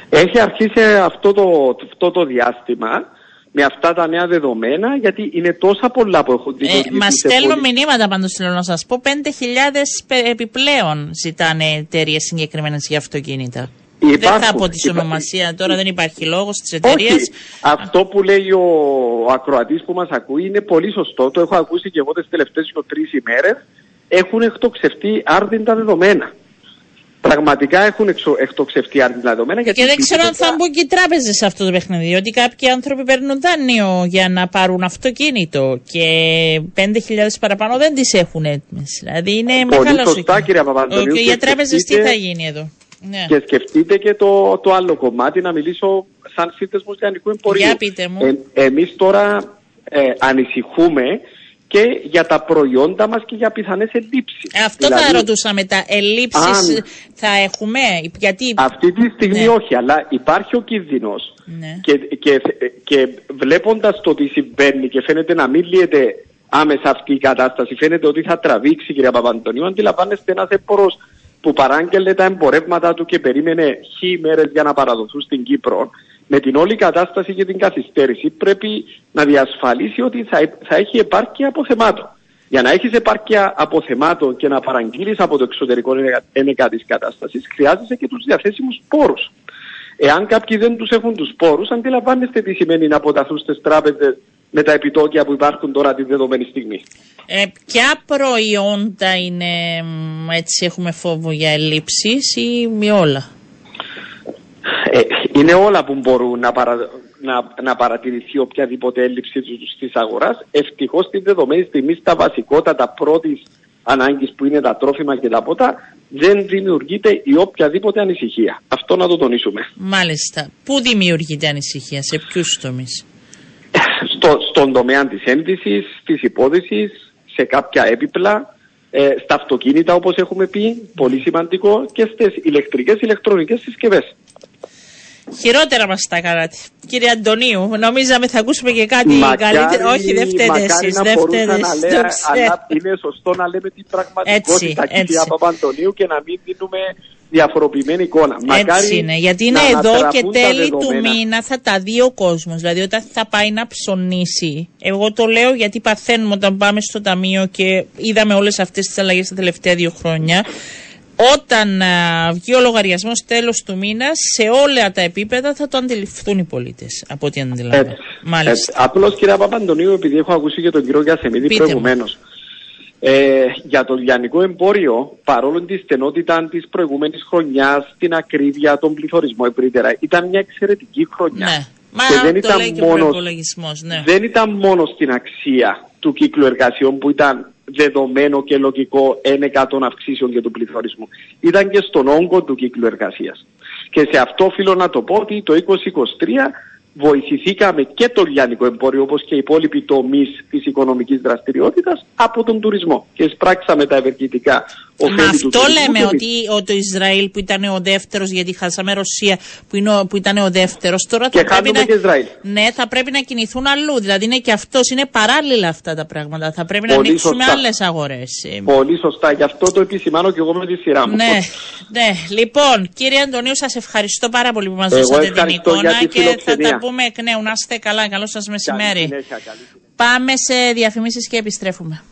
Έχει αρχίσει αυτό το, αυτό το διάστημα με αυτά τα νέα δεδομένα γιατί είναι τόσα πολλά που έχουν Ε, δημιουργηθεί. Μας σε στέλνουν πολύ- μηνύματα πάντως θέλω να σας πω. 5.000 πε- επιπλέον ζητάνε εταιρείες συγκεκριμένες για αυτοκίνητα. Δεν Υπάρχουν. θα πω τη Υπά- ονομασία τώρα, δεν υπάρχει λόγος στι εταιρείες. Όχι. Αυτό που λέει ο, ο ακροατής που μας ακούει είναι πολύ σωστό. Το έχω ακούσει και εγώ τις τελευταίες δύο-τρεις ημέρες. Έχουν εκτοξευτεί άρδιντα δεδομένα. Πραγματικά έχουν εξο, εκτοξευτεί άρδιντα δεδομένα. Γιατί Και δεν ξέρω αν θα τίποτα- μπουν και οι τράπεζες σε αυτό το παιχνίδι. Διότι κάποιοι άνθρωποι παίρνουν δάνειο για να πάρουν αυτοκίνητο και 5.000 παραπάνω δεν τις έχουν έτοιμες. Δηλαδή είναι Πολύ μεγάλος σωστά, κυρία Παπαντονίου, Και και για τράπεζες τι σκεφτείτε- θα γίνει εδώ; Ναι. Και σκεφτείτε και το, το άλλο κομμάτι, να μιλήσω σαν σύνθεσμος λιανικού εμπορίου. Για πείτε μου. Ε, εμείς τώρα ε, ανησυχούμε και για τα προϊόντα μας και για πιθανές ελλείψεις. Αυτό Δηλαδή, θα ρωτούσαμε. Τα ελλείψεις αν- θα έχουμε; Γιατί. Αυτή τη στιγμή Ναι. όχι, αλλά υπάρχει ο κίνδυνος Ναι. και, και, και βλέποντας το τι συμβαίνει και φαίνεται να μην λύεται άμεσα αυτή η κατάσταση, φαίνεται ότι θα τραβήξει κυρία Παπαντονίου, αντιλαμβάνεστε ένας έμπορος που παράγγελνε τα εμπορεύματα του και περίμενε χι μέρες για να παραδοθούν στην Κύπρο, με την όλη κατάσταση και την καθυστέρηση πρέπει να διασφαλίσει ότι θα, θα έχει επάρκεια αποθεμάτων. Για να έχεις επάρκεια αποθεμάτων και να παραγγείλεις από το εξωτερικό ένεκα της κατάστασης, χρειάζεσαι και τους διαθέσιμους πόρους. Εάν κάποιοι δεν τους έχουν τους πόρους, αντιλαμβάνεστε τι σημαίνει να αποταθούν στις τράπεζες με τα επιτόκια που υπάρχουν τώρα τη δεδομένη στιγμή. Ε, ποια προϊόντα είναι, έτσι έχουμε φόβο για ελλείψεις ή όλα; Ε, είναι όλα που μπορούν να, παρα, να, να παρατηρηθεί οποιαδήποτε έλλειψη τη αγοράς. Ευτυχώς στη δεδομένη στιγμή στα βασικότατα πρώτης ανάγκης που είναι τα τρόφιμα και τα ποτά δεν δημιουργείται η οποιαδήποτε ανησυχία. Αυτό να το τονίσουμε. Μάλιστα. Πού δημιουργείται ανησυχία, σε ποιους τομείς; Στο, στον τομέα της ένδυσης, της υπόδησης, σε κάποια έπιπλα, ε, στα αυτοκίνητα όπως έχουμε πει, πολύ σημαντικό, και στις ηλεκτρικές ηλεκτρονικές συσκευές. Χειρότερα μας τα κάνατε. Κύριε Αντωνίου, νομίζαμε θα ακούσουμε και κάτι μακάρι, καλύτερο. Όχι, δεν φταίτε εσείς. Δεν φταίτε Αλλά είναι σωστό να λέμε την πραγματικότητα, έτσι, κυρία Παπαντονίου, και να μην δίνουμε διαφοροποιημένη εικόνα. Έτσι είναι, γιατί είναι εδώ και τέλη του μήνα θα τα δει ο κόσμος. Δηλαδή, όταν θα πάει να ψωνίσει. Εγώ το λέω γιατί παθαίνουμε όταν πάμε στο ταμείο και είδαμε όλες αυτές τις αλλαγές τα τελευταία δύο χρόνια. Όταν α, βγει ο λογαριασμός τέλος του μήνας, σε όλα τα επίπεδα θα το αντιληφθούν οι πολίτες, από ό,τι αντιλαμβάνομαι. Απλώς, κυρία Παπαντονίου, επειδή έχω ακούσει και τον κύριο Γιασεμίδη προηγουμένως, ε, για το λιανικό εμπόριο, παρόλο τη στενότητα της προηγούμενης χρονιάς, την ακρίβεια, τον πληθωρισμό ευρύτερα, ήταν μια εξαιρετική χρονιά. Ναι. Μα και δεν, ήταν μόνος, ναι. δεν ήταν μόνος στην αξία του κύκλου εργασιών που ήταν δεδομένο και λογικό ένεκα των αυξήσεων και του πληθωρισμού. Ήταν και στον όγκο του κύκλου εργασίας. Και σε αυτό οφείλω να το πω ότι το 2023 βοηθηθήκαμε και το λιανικό εμπόριο όπως και οι υπόλοιποι τομείς της οικονομικής δραστηριότητας από τον τουρισμό και εισπράξαμε τα ευεργετικά Μα αυτό λέμε ότι ο, το Ισραήλ που ήταν ο δεύτερος, γιατί χάσαμε Ρωσία που, είναι, που ήταν ο δεύτερος. Τώρα θα πρέπει να, και Ισραήλ. Ναι, θα πρέπει να κινηθούν αλλού. Δηλαδή είναι και αυτός, είναι παράλληλα αυτά τα πράγματα. Θα πρέπει Πολύ να ανοίξουμε άλλες αγορές. Πολύ σωστά. Γι' αυτό το επισημάνω και εγώ με τη σειρά μου. Ναι, ναι. Λοιπόν, κύριε Αντωνίου, σας ευχαριστώ πάρα πολύ που μας δώσατε την εικόνα και θα τα πούμε εκ νέου. Να είστε καλά. Καλό σας μεσημέρι. Πάμε σε διαφημίσεις και επιστρέφουμε.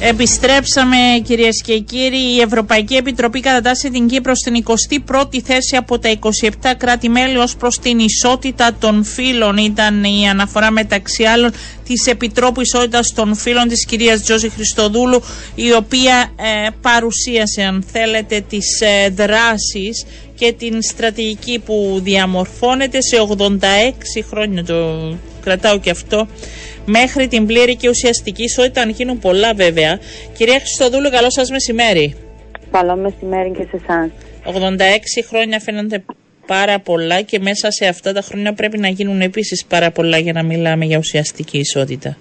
Επιστρέψαμε κυρίες και κύριοι. Η Ευρωπαϊκή Επιτροπή κατατάσσει την Κύπρο στην 21η θέση από τα 27 κράτη-μέλη ως προς την ισότητα των φύλων. Ήταν η αναφορά μεταξύ άλλων της Επιτρόπου Ισότητας των Φύλων της κυρίας Τζόζη Χριστοδούλου, η οποία ε, παρουσίασε, αν θέλετε, τις ε, δράσεις και την στρατηγική που διαμορφώνεται σε 86 χρόνια. Το κρατάω και αυτό μέχρι την πλήρη και ουσιαστική ισότητα, αν γίνουν πολλά βέβαια. Κυρία Χριστοδούλου, καλό σας μεσημέρι. Καλό μεσημέρι και σε εσάς. 86 χρόνια φαίνονται πάρα πολλά και μέσα σε αυτά τα χρόνια πρέπει να γίνουν επίσης πάρα πολλά για να μιλάμε για ουσιαστική ισότητα.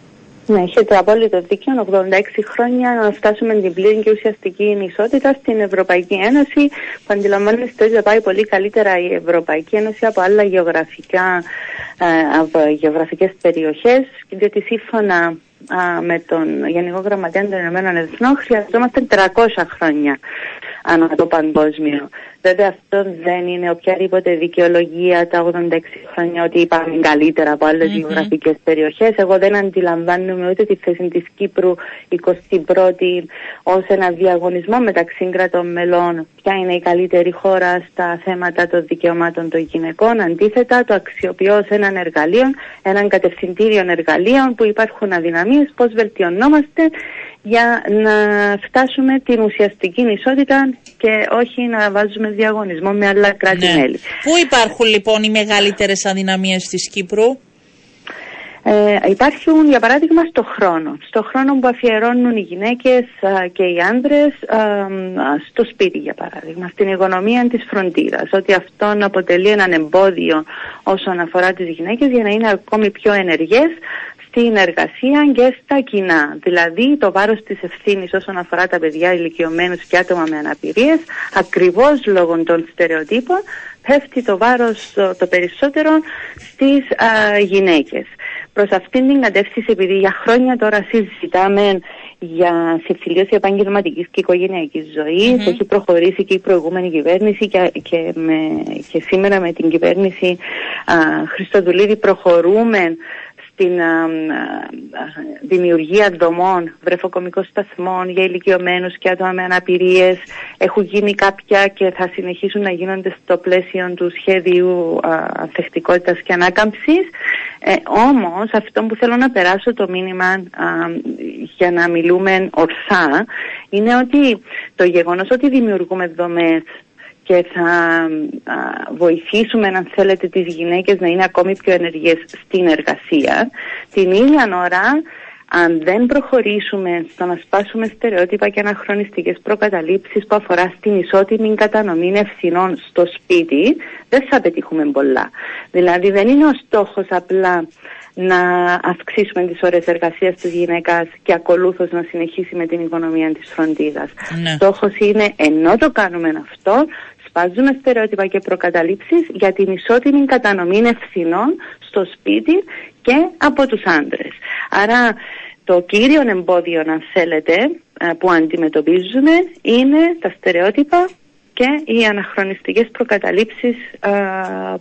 Ναι, έχετε απόλυτο δίκιο. 86 χρόνια να φτάσουμε την πλήρη και ουσιαστική ισότητα στην Ευρωπαϊκή Ένωση, που αντιλαμβάνεστε ότι θα πάει πολύ καλύτερα η Ευρωπαϊκή Ένωση από άλλα γεωγραφικά, ε, από γεωγραφικές περιοχές, διότι σύμφωνα με τον Γενικό Γραμματέα των Ηνωμένων Εθνών χρειαζόμαστε 300 χρόνια ανά το παγκόσμιο. Βέβαια αυτό δεν είναι οποιαδήποτε δικαιολογία τα 86 χρόνια ότι πάμε καλύτερα από άλλες mm-hmm. γεωγραφικές περιοχές. Εγώ δεν αντιλαμβάνομαι ούτε τη θέση της Κύπρου 21η ως ένα διαγωνισμό μεταξύ κρατών μελών ποια είναι η καλύτερη χώρα στα θέματα των δικαιωμάτων των γυναικών. Αντίθετα το αξιοποιώ ως έναν εργαλείο, έναν κατευθυντήριο εργαλείο που υπάρχουν αδυναμίες, πώς βελτιωνόμαστε για να φτάσουμε την ουσιαστική ισότητα και όχι να βάζουμε διαγωνισμό με άλλα κράτη-μέλη. Ναι. Πού υπάρχουν λοιπόν οι μεγαλύτερες αδυναμίες της Κύπρου; Ε, υπάρχουν για παράδειγμα στο χρόνο. Στο χρόνο που αφιερώνουν οι γυναίκες και οι άνδρες στο σπίτι για παράδειγμα, στην οικονομία της φροντίδας. Ότι αυτό αποτελεί έναν εμπόδιο όσον αφορά τις γυναίκες για να είναι ακόμη πιο ενεργές στην εργασία και στα κοινά. Δηλαδή το βάρος της ευθύνης όσον αφορά τα παιδιά ηλικιωμένους και άτομα με αναπηρίες, ακριβώς λόγω των στερεοτύπων, πέφτει το βάρος το, περισσότερο στις α, γυναίκες. προς αυτήν την κατεύθυνση επειδή για χρόνια τώρα συζητάμε για συμφιλίωση επαγγελματικής και οικογενειακής ζωής. Έχει προχωρήσει και η προηγούμενη κυβέρνηση και, και, με, και σήμερα με την κυβέρνηση α, Χριστοδουλίδη προχωρούμε στην δημιουργία δομών βρεφοκομικών σταθμών για ηλικιωμένους και άτομα με αναπηρίες. Έχουν γίνει κάποια και θα συνεχίσουν να γίνονται στο πλαίσιο του σχέδιου ανθεκτικότητας και ανάκαμψης. Ε, Όμως, αυτό που θέλω να περάσω το μήνυμα για να μιλούμε ορθά είναι ότι το γεγονός ότι δημιουργούμε δομές και θα βοηθήσουμε αν θέλετε τις γυναίκες να είναι ακόμη πιο ενεργές στην εργασία την ίδια ώρα αν δεν προχωρήσουμε στο να σπάσουμε στερεότυπα και αναχρονιστικές προκαταλήψεις που αφορά στην ισότιμη κατανομή ευθυνών στο σπίτι, δεν θα πετύχουμε πολλά. Δηλαδή δεν είναι ο στόχος απλά να αυξήσουμε τις ώρες εργασίας της γυναίκας και ακολούθως να συνεχίσει με την οικονομία της φροντίδας. Ναι. Στόχος είναι ενώ το κάνουμε αυτό, σπάζουμε στερεότυπα και προκαταλήψεις για την ισότιμη κατανομή ευθυνών στο σπίτι και από τους άντρες. Άρα το κύριο εμπόδιο, αν θέλετε, ε, που αντιμετωπίζουμε είναι τα στερεότυπα και οι αναχρονιστικές προκαταλήψεις ε,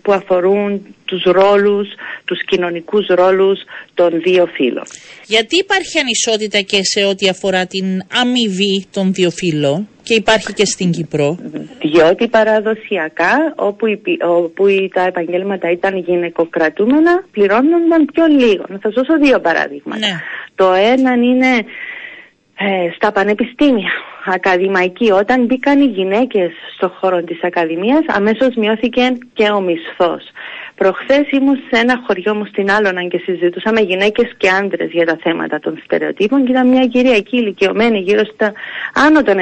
που αφορούν τους ρόλους, τους κοινωνικούς ρόλους των δύο φύλων. Γιατί υπάρχει ανισότητα και σε ό,τι αφορά την αμοιβή των δύο φύλων; Και υπάρχει και στην Κύπρο. Διότι παραδοσιακά όπου, όπου τα επαγγέλματα ήταν γυναικοκρατούμενα πληρώνονταν πιο λίγο. Να σας δώσω δύο παράδειγματα. Ναι. Το ένα είναι ε, στα πανεπιστήμια, ακαδημαϊκή. Όταν μπήκαν οι γυναίκες στο χώρο της ακαδημίας αμέσως μειώθηκε και ο μισθός. Προχθές ήμουν σε ένα χωριό μου στην Άλωνα και συζητούσαμε γυναίκες και άντρες για τα θέματα των στερεοτύπων και ήταν μια κυριακή ηλικιωμένη γύρω στα άνω των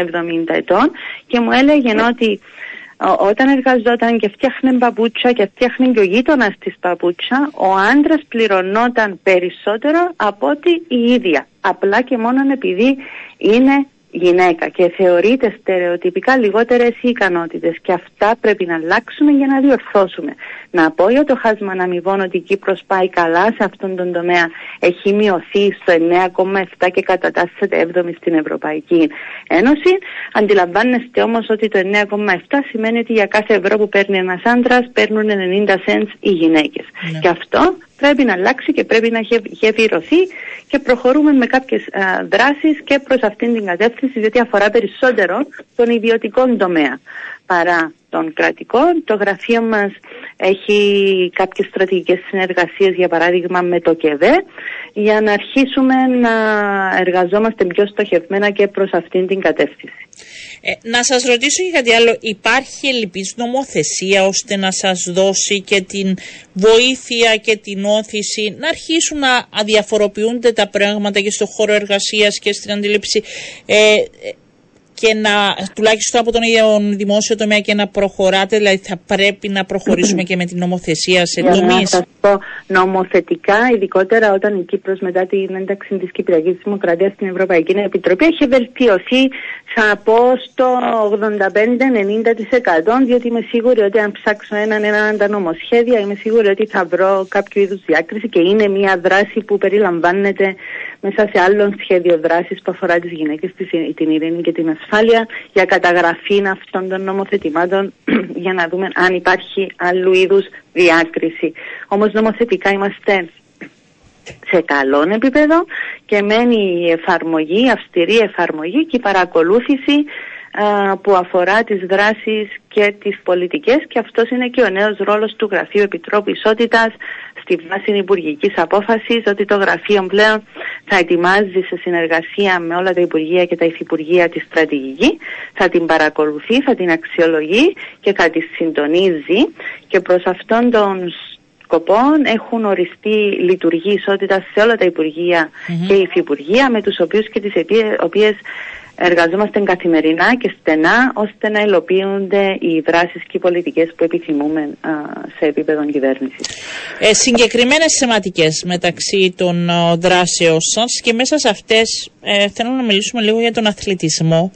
70 ετών και μου έλεγε ότι όταν εργαζόταν και φτιάχνε παπούτσα και φτιάχνε και ο γείτονας της παπούτσα, ο άντρας πληρωνόταν περισσότερο από ότι η ίδια. Απλά και μόνο επειδή είναι γυναίκα και θεωρείται στερεοτυπικά λιγότερες οι ικανότητες και αυτά πρέπει να αλλάξουμε για να διορθώσουμε. Να πω για το χάσμα να αμοιβών ότι η Κύπρος πάει καλά σε αυτόν τον τομέα έχει μειωθεί στο 9,7 και κατατάσσεται 7η στην Ευρωπαϊκή Ένωση. Αντιλαμβάνεστε όμως ότι το 9,7 σημαίνει ότι για κάθε ευρώ που παίρνει ένας άντρας παίρνουν 90 cents οι γυναίκες. Ναι. Και αυτό πρέπει να αλλάξει και πρέπει να γεφυρωθεί και προχωρούμε με κάποιες α, δράσεις και προς αυτήν την κατεύθυνση διότι αφορά περισσότερο τον ιδιωτικό τομέα παρά τον κρατικό. Το γραφείο μας έχει κάποιες στρατηγικές συνεργασίες για παράδειγμα με το ΚΕΒΕ για να αρχίσουμε να εργαζόμαστε πιο στοχευμένα και προς αυτήν την κατεύθυνση. Ε, να σας ρωτήσω για κάτι άλλο. Υπάρχει ελλειπής νομοθεσία ώστε να σας δώσει και την βοήθεια και την όθηση να αρχίσουν να αδιαφοροποιούνται τα πράγματα και στο χώρο εργασίας και στην αντίληψη; Ε, και να τουλάχιστον από τον ίδιο δημόσιο τομέα και να προχωράτε, δηλαδή θα πρέπει να προχωρήσουμε και με την νομοθεσία σε τομείς. Να σας πω νομοθετικά, ειδικότερα όταν η Κύπρος μετά την ένταξη της Κυπριακής Δημοκρατίας στην Ευρωπαϊκή Επιτροπή έχει βελτιωθεί θα πω στο 85-90% διότι είμαι σίγουρη ότι αν ψάξω έναν έναν τα νομοσχέδια είμαι σίγουρη ότι θα βρω κάποιο είδους διάκριση και είναι μια δράση που περιλαμβάνεται μέσα σε άλλο σχέδιο δράσης που αφορά τις γυναίκες, την ειρήνη και την ασφάλεια, για καταγραφή αυτών των νομοθετημάτων, για να δούμε αν υπάρχει άλλου είδους διάκριση. Όμως νομοθετικά είμαστε σε καλό επίπεδο και μένει η εφαρμογή, η αυστηρή εφαρμογή και η παρακολούθηση που αφορά τις δράσεις και τις πολιτικές και αυτός είναι και ο νέος ρόλος του Γραφείου Επιτρόπου Ισότητας στη βάση υπουργική απόφαση ότι το γραφείο πλέον θα ετοιμάζει σε συνεργασία με όλα τα Υπουργεία και τα Υφυπουργεία τη στρατηγική, θα την παρακολουθεί, θα την αξιολογεί και θα τη συντονίζει και προς αυτόν τον σκοπό έχουν οριστεί λειτουργοί ισότητα σε όλα τα Υπουργεία mm-hmm. και Υφυπουργεία με τους οποίους και τις οποίες εργαζόμαστε καθημερινά και στενά ώστε να υλοποιούνται οι δράσεις και οι πολιτικές που επιθυμούμε σε επίπεδο κυβέρνησης. Ε, συγκεκριμένες θεματικές μεταξύ των δράσεων σας και μέσα σε αυτές ε, θέλω να μιλήσουμε λίγο για τον αθλητισμό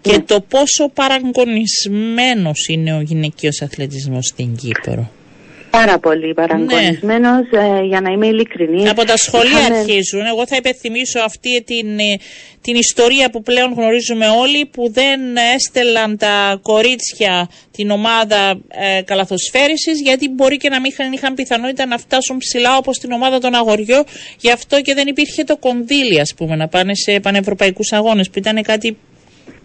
και ναι. το πόσο παραγωνισμένος είναι ο γυναικείος αθλητισμός στην Κύπρο. Πάρα πολύ παραγωνισμένος, ε, για να είμαι ειλικρινής. Από τα σχολεία Είχαμε- αρχίζουν. Εγώ θα υπενθυμίσω αυτή την, ε, την ιστορία που πλέον γνωρίζουμε όλοι που δεν έστελαν τα κορίτσια την ομάδα ε, καλαθοσφαίρισης γιατί μπορεί και να μην είχαν, είχαν πιθανότητα να φτάσουν ψηλά όπως την ομάδα των αγοριών γι' αυτό και δεν υπήρχε το κονδύλι ας πούμε να πάνε σε πανευρωπαϊκούς αγώνες που ήταν κάτι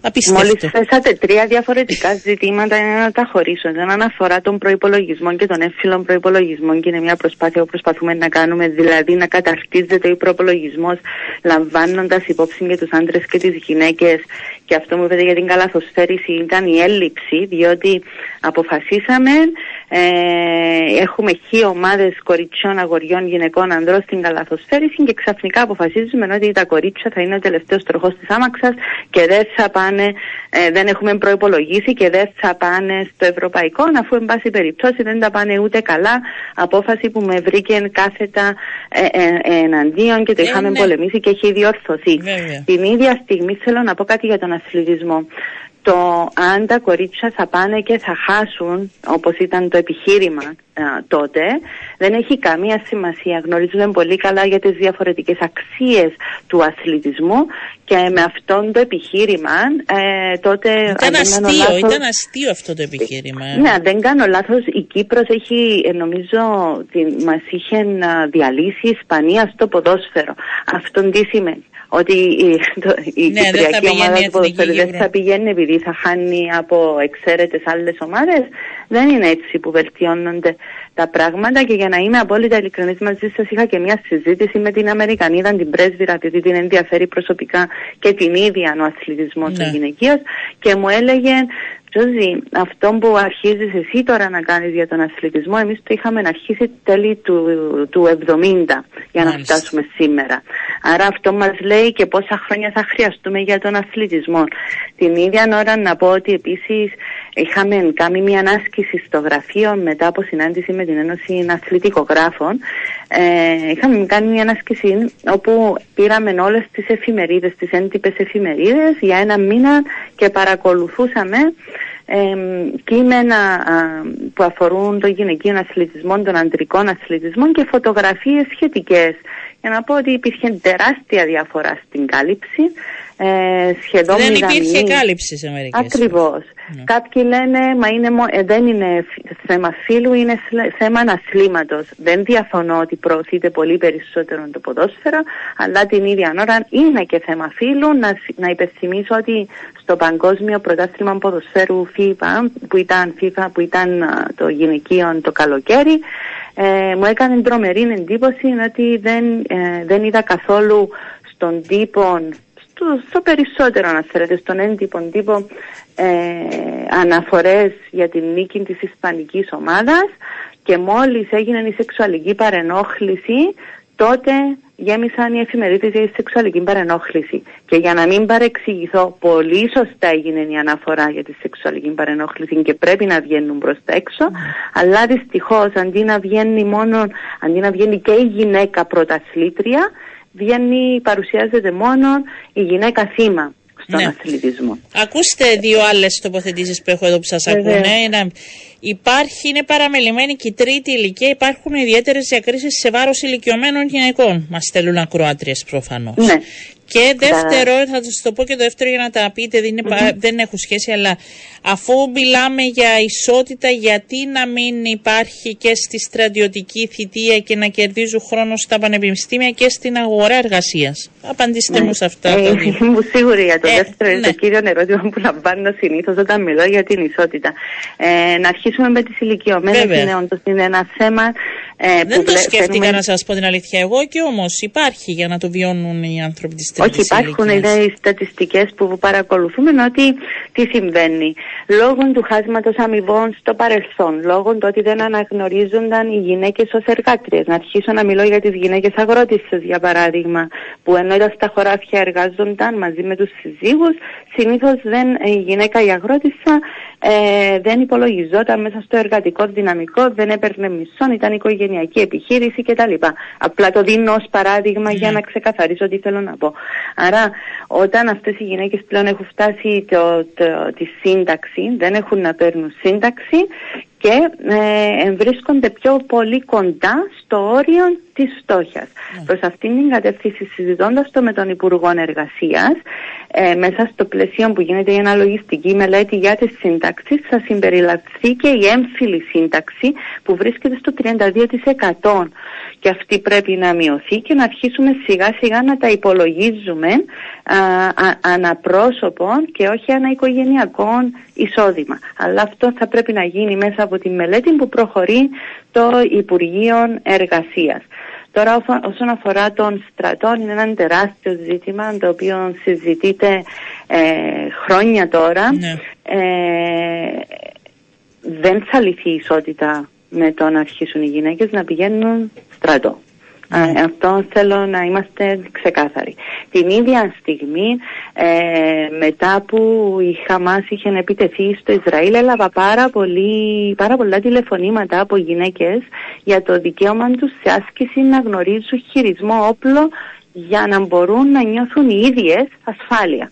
Μόλις απίστευτο. θέσατε τρία διαφορετικά ζητήματα είναι να τα χωρίσω. Το ένα αφορά τον προπολογισμό και τον έμφυλο προπολογισμό και είναι μια προσπάθεια που προσπαθούμε να κάνουμε, δηλαδή να καταρτίζεται ο προπολογισμό λαμβάνοντας υπόψη και τους άντρες και τις γυναίκες. Και αυτό μου είπατε για την καλαθοσφαίριση ήταν η έλλειψη, διότι αποφασίσαμε, ε, έχουμε χι ομάδες κοριτσιών, αγοριών, γυναικών, ανδρών στην καλαθοσφαίριση και ξαφνικά αποφασίζουμε ότι τα κορίτσια θα είναι ο τελευταίος τροχός της άμαξας και δεν θα πάνε, ε, δεν έχουμε προπολογίσει και δεν θα πάνε στο ευρωπαϊκό, αφού εν πάση περιπτώσει δεν τα πάνε ούτε καλά. Απόφαση που με βρήκε κάθετα ε, ε, εναντίον και το Ε, είχαμε ναι. πολεμήσει και έχει διορθωθεί. Βέβαια. Την ίδια στιγμή θέλω να πω κάτι για τον αθλητισμό. Το αν τα κορίτσια θα πάνε και θα χάσουν, όπως ήταν το επιχείρημα α, τότε, δεν έχει καμία σημασία. Γνωρίζουμε πολύ καλά για τις διαφορετικές αξίες του αθλητισμού και με αυτόν το επιχείρημα ε, τότε... αν Ήταν δεν κάνω αστείο, λάθος, ήταν αστείο αυτό το επιχείρημα. ε. ναι, αν δεν κάνω λάθος, η Κύπρος έχει, ε, νομίζω, τη, μας είχε α, διαλύσει η Ισπανία στο ποδόσφαιρο. Αυτό τι σημαίνει. Ότι η, το, η Ναι, δεν θα Κυπριακή πηγαίνει ομάδα η του ποδοσφαίρου Εθνική δεν Κύπρο. θα πηγαίνει επειδή θα χάνει από εξαίρετες άλλες ομάδες. Δεν είναι έτσι που βελτιώνονται τα πράγματα και για να είμαι απόλυτα ειλικρινής μαζί σας είχα και μια συζήτηση με την Αμερικανίδα, την πρέσβυρα, επειδή την ενδιαφέρει προσωπικά και την ίδια ο αθλητισμός Ναι. ο γυναικείος και μου έλεγε Τζόζι, αυτό που αρχίζεις εσύ τώρα να κάνεις για τον αθλητισμό, εμείς το είχαμε αρχίσει τέλη του, του 70 για να Μάλιστα. φτάσουμε σήμερα. Άρα αυτό μας λέει και πόσα χρόνια θα χρειαστούμε για τον αθλητισμό. Την ίδια ώρα να πω ότι επίσης είχαμε κάνει μια άσκηση στο γραφείο μετά από συνάντηση με την Ένωση Αθλητικογράφων. Ε, είχαμε κάνει μια άσκηση όπου πήραμε όλες τις εφημερίδες, τις έντυπες εφημερίδες για ένα μήνα και παρακολουθούσαμε εμ, κείμενα α, που αφορούν τον γυναικείο αθλητισμό, τον αντρικών αθλητισμό και φωτογραφίες σχετικές. Για να πω ότι υπήρχε τεράστια διαφορά στην κάλυψη, ε, σχεδόν Δεν υπήρχε μηδαμινή. κάλυψη σε μερικές Ακριβώς. Ναι. Κάποιοι λένε, μα είναι, μο- ε, δεν είναι φ- θέμα φύλου, είναι σλ- θέμα αθλήματος. Δεν διαφωνώ ότι προωθείται πολύ περισσότερο το ποδόσφαιρο, αλλά την ίδια ώρα είναι και θέμα φύλου. Να, σ- να υπενθυμίσω ότι στο Παγκόσμιο Πρωτάθλημα Ποδοσφαίρου FIFA, που ήταν, FIFA, που ήταν α, το γυναικείο το καλοκαίρι, ε, μου έκανε τρομερή εντύπωση ότι δεν, ε, δεν είδα καθόλου στον τύπο στο, στο περισσότερο αν θέλετε, στον έντυπο τύπο ε, αναφορές για την νίκη της ισπανικής ομάδας και μόλις έγινε η σεξουαλική παρενόχληση τότε γέμισαν οι εφημερίδες για τη σεξουαλική παρενόχληση. Και για να μην παρεξηγηθώ πολύ σωστά έγινε η αναφορά για τη σεξουαλική παρενόχληση και πρέπει να βγαίνουν προς τα έξω αλλά δυστυχώς αντί να βγαίνει μόνο αντί να βγαίνει και η γυναίκα πρωταθλήτρια βγαίνει, παρουσιάζεται μόνο η γυναίκα θύμα στον Ναι. αθλητισμό. Ακούστε δύο άλλες τοποθετήσεις που έχω εδώ που σας Βεβαίως. ακούνε. Είναι- Υπάρχει, είναι παραμελημένη και η τρίτη ηλικία. Υπάρχουν ιδιαίτερες διακρίσεις σε βάρος ηλικιωμένων γυναικών. Μας στέλνουν ακροάτριες προφανώς. Ναι. Και δεύτερο, θα σας το πω και το δεύτερο για να τα πείτε, δεν, είναι, πα- δεν έχουν σχέση, αλλά αφού μιλάμε για ισότητα, γιατί να μην υπάρχει και στη στρατιωτική θητεία και να κερδίζουν χρόνο στα πανεπιστήμια και στην αγορά εργασίας; Απαντήστε μου σε αυτά. τα Ε, δύο. Είμαι σίγουρη για το Ε, δεύτερο, είναι ναι. το κύριο ερώτημα που λαμβάνω συνήθως όταν μιλώ για την ισότητα. Ε, να αρχίσουμε με τις ηλικιωμένες. Βέβαια. Είναι όντως είναι ένα θέμα. Ε, που Δεν το βλέ- σκέφτηκα φέρνουμε- να σας πω την αλήθεια εγώ και όμως υπάρχει για να το βιώνουν οι άνθρωποι της τρίτη Όχι, υπάρχουν είναι οι στατιστικές που παρακολουθούμε ότι τι συμβαίνει; Λόγω του χάσματος αμοιβών στο παρελθόν, λόγω του ότι δεν αναγνωρίζονταν οι γυναίκες ως εργάτριες. Να αρχίσω να μιλώ για τις γυναίκες αγρότησες, για παράδειγμα, που ενώ ήταν στα χωράφια εργάζονταν μαζί με τους συζύγους, συνήθως δεν, η γυναίκα η αγρότησα ε, δεν υπολογιζόταν μέσα στο εργατικό δυναμικό, δεν έπαιρνε μισόν, ήταν οικογενειακή επιχείρηση κτλ. Απλά το δίνω ως παράδειγμα για να ξεκαθαρίσω τι θέλω να πω. Άρα όταν αυτές οι γυναίκες πλέον έχουν φτάσει το, το, τη σύνταξη, δεν έχουν να παίρνουν σύνταξη και ε, βρίσκονται πιο πολύ κοντά στο όριο της φτώχειας. Mm. Προς αυτήν την κατεύθυνση συζητώντας το με τον Υπουργό Εργασίας ε, μέσα στο πλαίσιο που γίνεται η αναλογιστική μελέτη για τις σύνταξεις θα συμπεριληφθεί και η έμφυλη σύνταξη που βρίσκεται στο 32% και αυτή πρέπει να μειωθεί και να αρχίσουμε σιγά σιγά να τα υπολογίζουμε αναπρόσωπων και όχι αναοικογενειακών εισόδημα. Αλλά αυτό θα πρέπει να γίνει μέσα από τη μελέτη που προχωρεί το Υπουργείο Εργασίας. Τώρα όσον αφορά τον στρατό είναι ένα τεράστιο ζήτημα το οποίο συζητείται ε, χρόνια τώρα. Ναι. Ε, δεν θα λυθεί η ισότητα με το να αρχίσουν οι γυναίκες να πηγαίνουν στρατό. Ναι. αυτό θέλω να είμαστε ξεκάθαροι. Την ίδια στιγμή ε, μετά που η Χαμάς είχε επιτεθεί στο Ισραήλ έλαβα πάρα, πολύ, πάρα πολλά τηλεφωνήματα από γυναίκες για το δικαίωμα τους σε άσκηση να γνωρίζουν χειρισμό όπλο για να μπορούν να νιώθουν οι ίδιες ασφάλεια.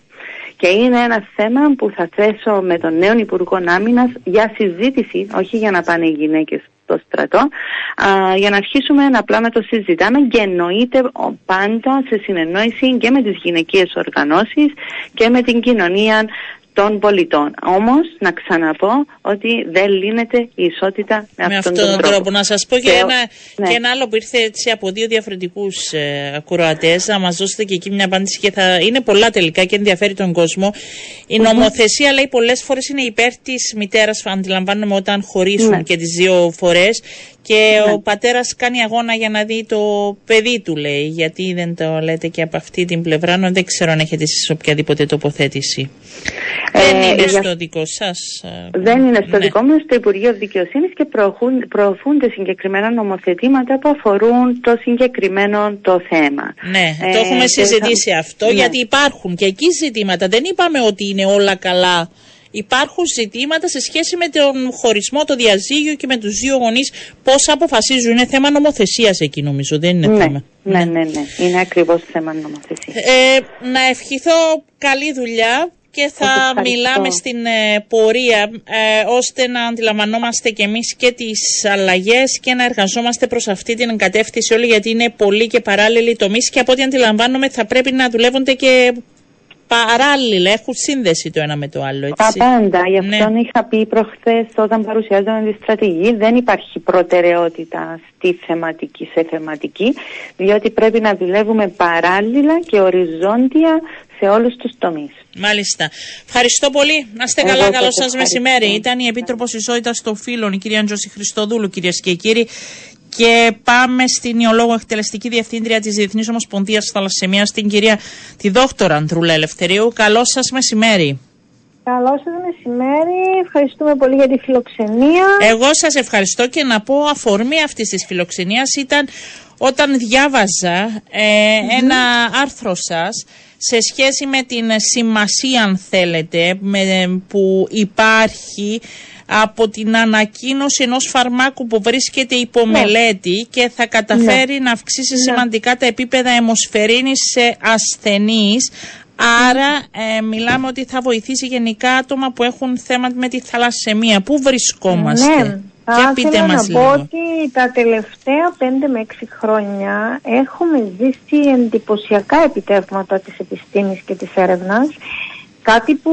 Και είναι ένα θέμα που θα θέσω με τον νέο Υπουργό Άμυνας για συζήτηση, όχι για να πάνε οι γυναίκες στο στρατό, α, για να αρχίσουμε απλά να το συζητάμε και εννοείται πάντα σε συνεννόηση και με τις γυναικείες οργανώσεις και με την κοινωνία των πολιτών. Όμως, να ξαναπώ ότι δεν λύνεται η ισότητα με, με αυτόν, τον, τον τρόπο. Να σας πω και, ένα, ναι. και ένα άλλο που ήρθε έτσι από δύο διαφορετικούς ε, ακροατές, να μας δώσετε και εκεί μια απάντηση και θα είναι πολλά τελικά και ενδιαφέρει τον κόσμο. Η νομοθεσία λέει πολλές φορές είναι υπέρ της μητέρας, αντιλαμβάνομαι, όταν χωρίσουν ναι. και τις δύο φορές. Και ναι. ο πατέρας κάνει αγώνα για να δει το παιδί του, λέει. Γιατί δεν το λέτε και από αυτή την πλευρά, νο, δεν ξέρω αν έχετε εσείς οποιαδήποτε τοποθέτηση. Ε, δεν είναι στο δικό σας. Ε, δεν είναι στο ναι. δικό μου, στο Υπουργείο Δικαιοσύνης και προωθούν, προωθούνται συγκεκριμένα νομοθετήματα που αφορούν το συγκεκριμένο το θέμα. Ναι, ε, το έχουμε συζητήσει αυτό, ναι. γιατί υπάρχουν και εκεί ζητήματα. Δεν είπαμε ότι είναι όλα καλά υπάρχουν ζητήματα σε σχέση με τον χωρισμό, το διαζύγιο και με τους δύο γονείς. Πώς αποφασίζουν. Είναι θέμα νομοθεσίας εκεί, νομίζω. Δεν είναι ναι, θέμα. Ναι, ναι, ναι. Είναι ακριβώς θέμα νομοθεσίας. Ε, να ευχηθώ καλή δουλειά και θα μιλάμε στην ε, πορεία ε, ώστε να αντιλαμβανόμαστε και εμείς και τις αλλαγές και να εργαζόμαστε προς αυτή την κατεύθυνση όλοι γιατί είναι πολλοί και παράλληλοι τομείς και από ό,τι αντιλαμβάνομαι θα πρέπει να δουλεύονται και παράλληλα, έχουν σύνδεση το ένα με το άλλο. Έτσι. Τα πάντα. Γι' αυτό ναι. είχα πει προχθές όταν παρουσιάζαμε τη στρατηγική, δεν υπάρχει προτεραιότητα στη θεματική, σε θεματική, διότι πρέπει να δουλεύουμε παράλληλα και οριζόντια σε όλους τους τομείς. Μάλιστα. Ευχαριστώ πολύ. Να είστε καλά. Καλό σας μεσημέρι. Ήταν η Επίτροπος Ισότητας των Φίλων, η κυρία Αντζώση Χριστοδούλου, κυρίες και κύριοι. Και πάμε στην ιολόγο εκτελεστική διευθύντρια της Διεθνής Ομοσπονδίας Θαλασσεμίας, την κυρία τη δόκτωρα Ανδρούλα Ελευθερίου. Καλό σας μεσημέρι. Καλό σας μεσημέρι. Ευχαριστούμε πολύ για τη φιλοξενία. Εγώ σας ευχαριστώ και να πω αφορμή αυτής της φιλοξενίας ήταν όταν διάβαζα ε, ένα άρθρο σας σε σχέση με την σημασία αν θέλετε με, που υπάρχει από την ανακοίνωση ενός φαρμάκου που βρίσκεται υπό ναι. μελέτη και θα καταφέρει ναι. να αυξήσει ναι. σημαντικά τα επίπεδα αιμοσφαιρίνης σε ασθενείς. Άρα ε, μιλάμε ότι θα βοηθήσει γενικά άτομα που έχουν θέμα με τη θαλασσεμία. Πού βρισκόμαστε; Ναι. Θα ήθελα να πω ότι τα τελευταία 5 με 6 χρόνια έχουμε ζήσει εντυπωσιακά επιτεύγματα της επιστήμης και της έρευνας. Κάτι που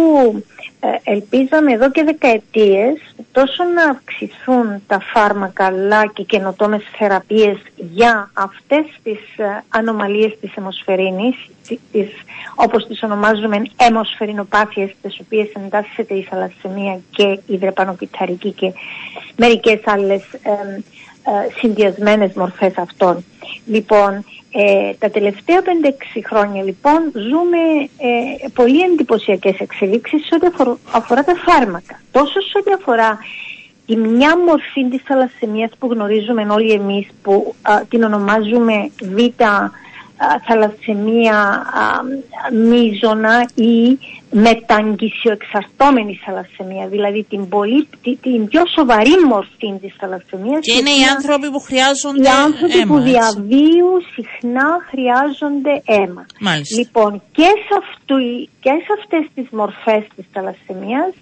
ε, ελπίζαμε εδώ και δεκαετίες τόσο να αυξηθούν τα φάρμακα αλλά και καινοτόμες θεραπείες για αυτές τις ε, ανομαλίες της αιμοσφαιρίνης, τις, όπως τις ονομάζουμε αιμοσφαιρινοπάθειες, τις οποίες εντάσσεται η θαλασσεμία και η δρεπανοκυταρική και μερικές άλλες ε, ε, συνδυασμένες μορφές αυτών. Λοιπόν, ε, τα τελευταία 5-6 χρόνια λοιπόν ζούμε ε, πολύ εντυπωσιακές εξελίξεις σε ό,τι αφορά τα φάρμακα. Τόσο σε ό,τι αφορά η μια μορφή της θαλασσεμίας που γνωρίζουμε όλοι εμείς που την ονομάζουμε β' θαλασσεμία μίζωνα ή μεταγγισιοεξαρτώμενη θαλασσεμία, δηλαδή την, πολύ, την, πιο σοβαρή μορφή της θαλασσεμίας. Και είναι οι άνθρωποι που χρειάζονται αίμα. Οι άνθρωποι που διαβίου συχνά χρειάζονται αίμα. Μάλιστα. Λοιπόν, και σε, αυτού, και σε αυτές τις μορφές της θαλασσεμίας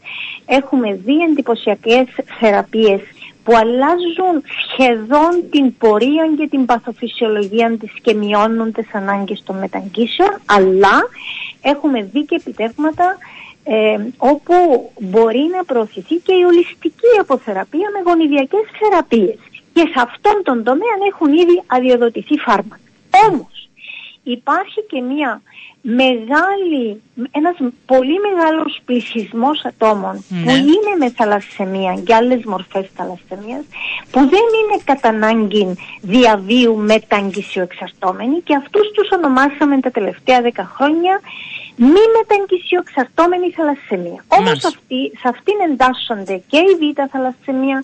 έχουμε δει εντυπωσιακές θεραπείες που αλλάζουν σχεδόν την πορεία και την παθοφυσιολογία της και μειώνουν τις ανάγκες των μεταγγίσεων, αλλά έχουμε δει και επιτεύγματα ε, όπου μπορεί να προωθηθεί και η ολιστική αποθεραπεία με γονιδιακές θεραπείες. Και σε αυτόν τον τομέα έχουν ήδη αδειοδοτηθεί φάρμακα. Όμως υπάρχει και μια μεγάλη, ένας πολύ μεγάλος πληθυσμός ατόμων που ναι. είναι με θαλασσεμία και άλλες μορφές θαλασσεμίας που δεν είναι κατά ανάγκη διαβίου μεταγγισιοεξαρτώμενοι και αυτούς τους ονομάσαμε τα τελευταία δέκα χρόνια μη μεταγγισιοεξαρτώμενη θαλασσεμία. Όμως αυτοί, σε αυτήν εντάσσονται και η β' θαλασσεμία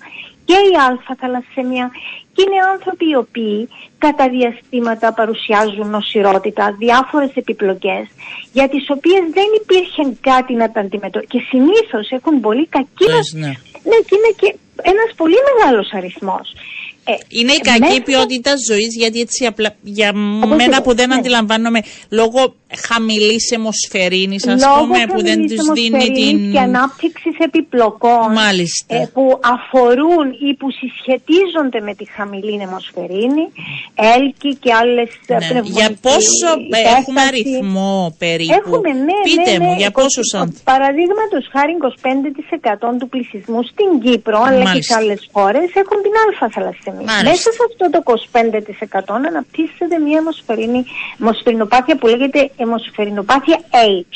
και η α θαλασσεμία και είναι άνθρωποι οι οποίοι κατά διαστήματα παρουσιάζουν νοσηρότητα, διάφορες επιπλοκές για τις οποίες δεν υπήρχε κάτι να τα αντιμετωπίσουν και συνήθως έχουν πολύ κακή... Ναι. ναι, και είναι και ένας πολύ μεγάλος αριθμός. Ε, είναι η κακή μέχρι... ποιότητα ζωής, γιατί έτσι απλά για μένα που δεν ναι. αντιλαμβάνομαι λόγω χαμηλή αιμοσφαιρίνη, ας πούμε, που δεν τους δίνει την. και ανάπτυξης επιπλοκών Μάλιστα. Ε, που αφορούν ή που συσχετίζονται με τη χαμηλή αιμοσφαιρίνη, έλκη και άλλες ναι. Για πόσο ε, έχουμε αριθμό περίπου; Έχουμε, ναι, Πείτε ναι, μου, ναι, για πόσο άνθρωποι. Παραδείγματος χάρη 25% του πληθυσμού στην Κύπρο, αλλά και σε άλλες χώρες, έχουν την α μέσα σε αυτό το 25% αναπτύσσεται μια αιμοσφαιρινοπάθεια που λέγεται αιμοσφαιρινοπάθεια H.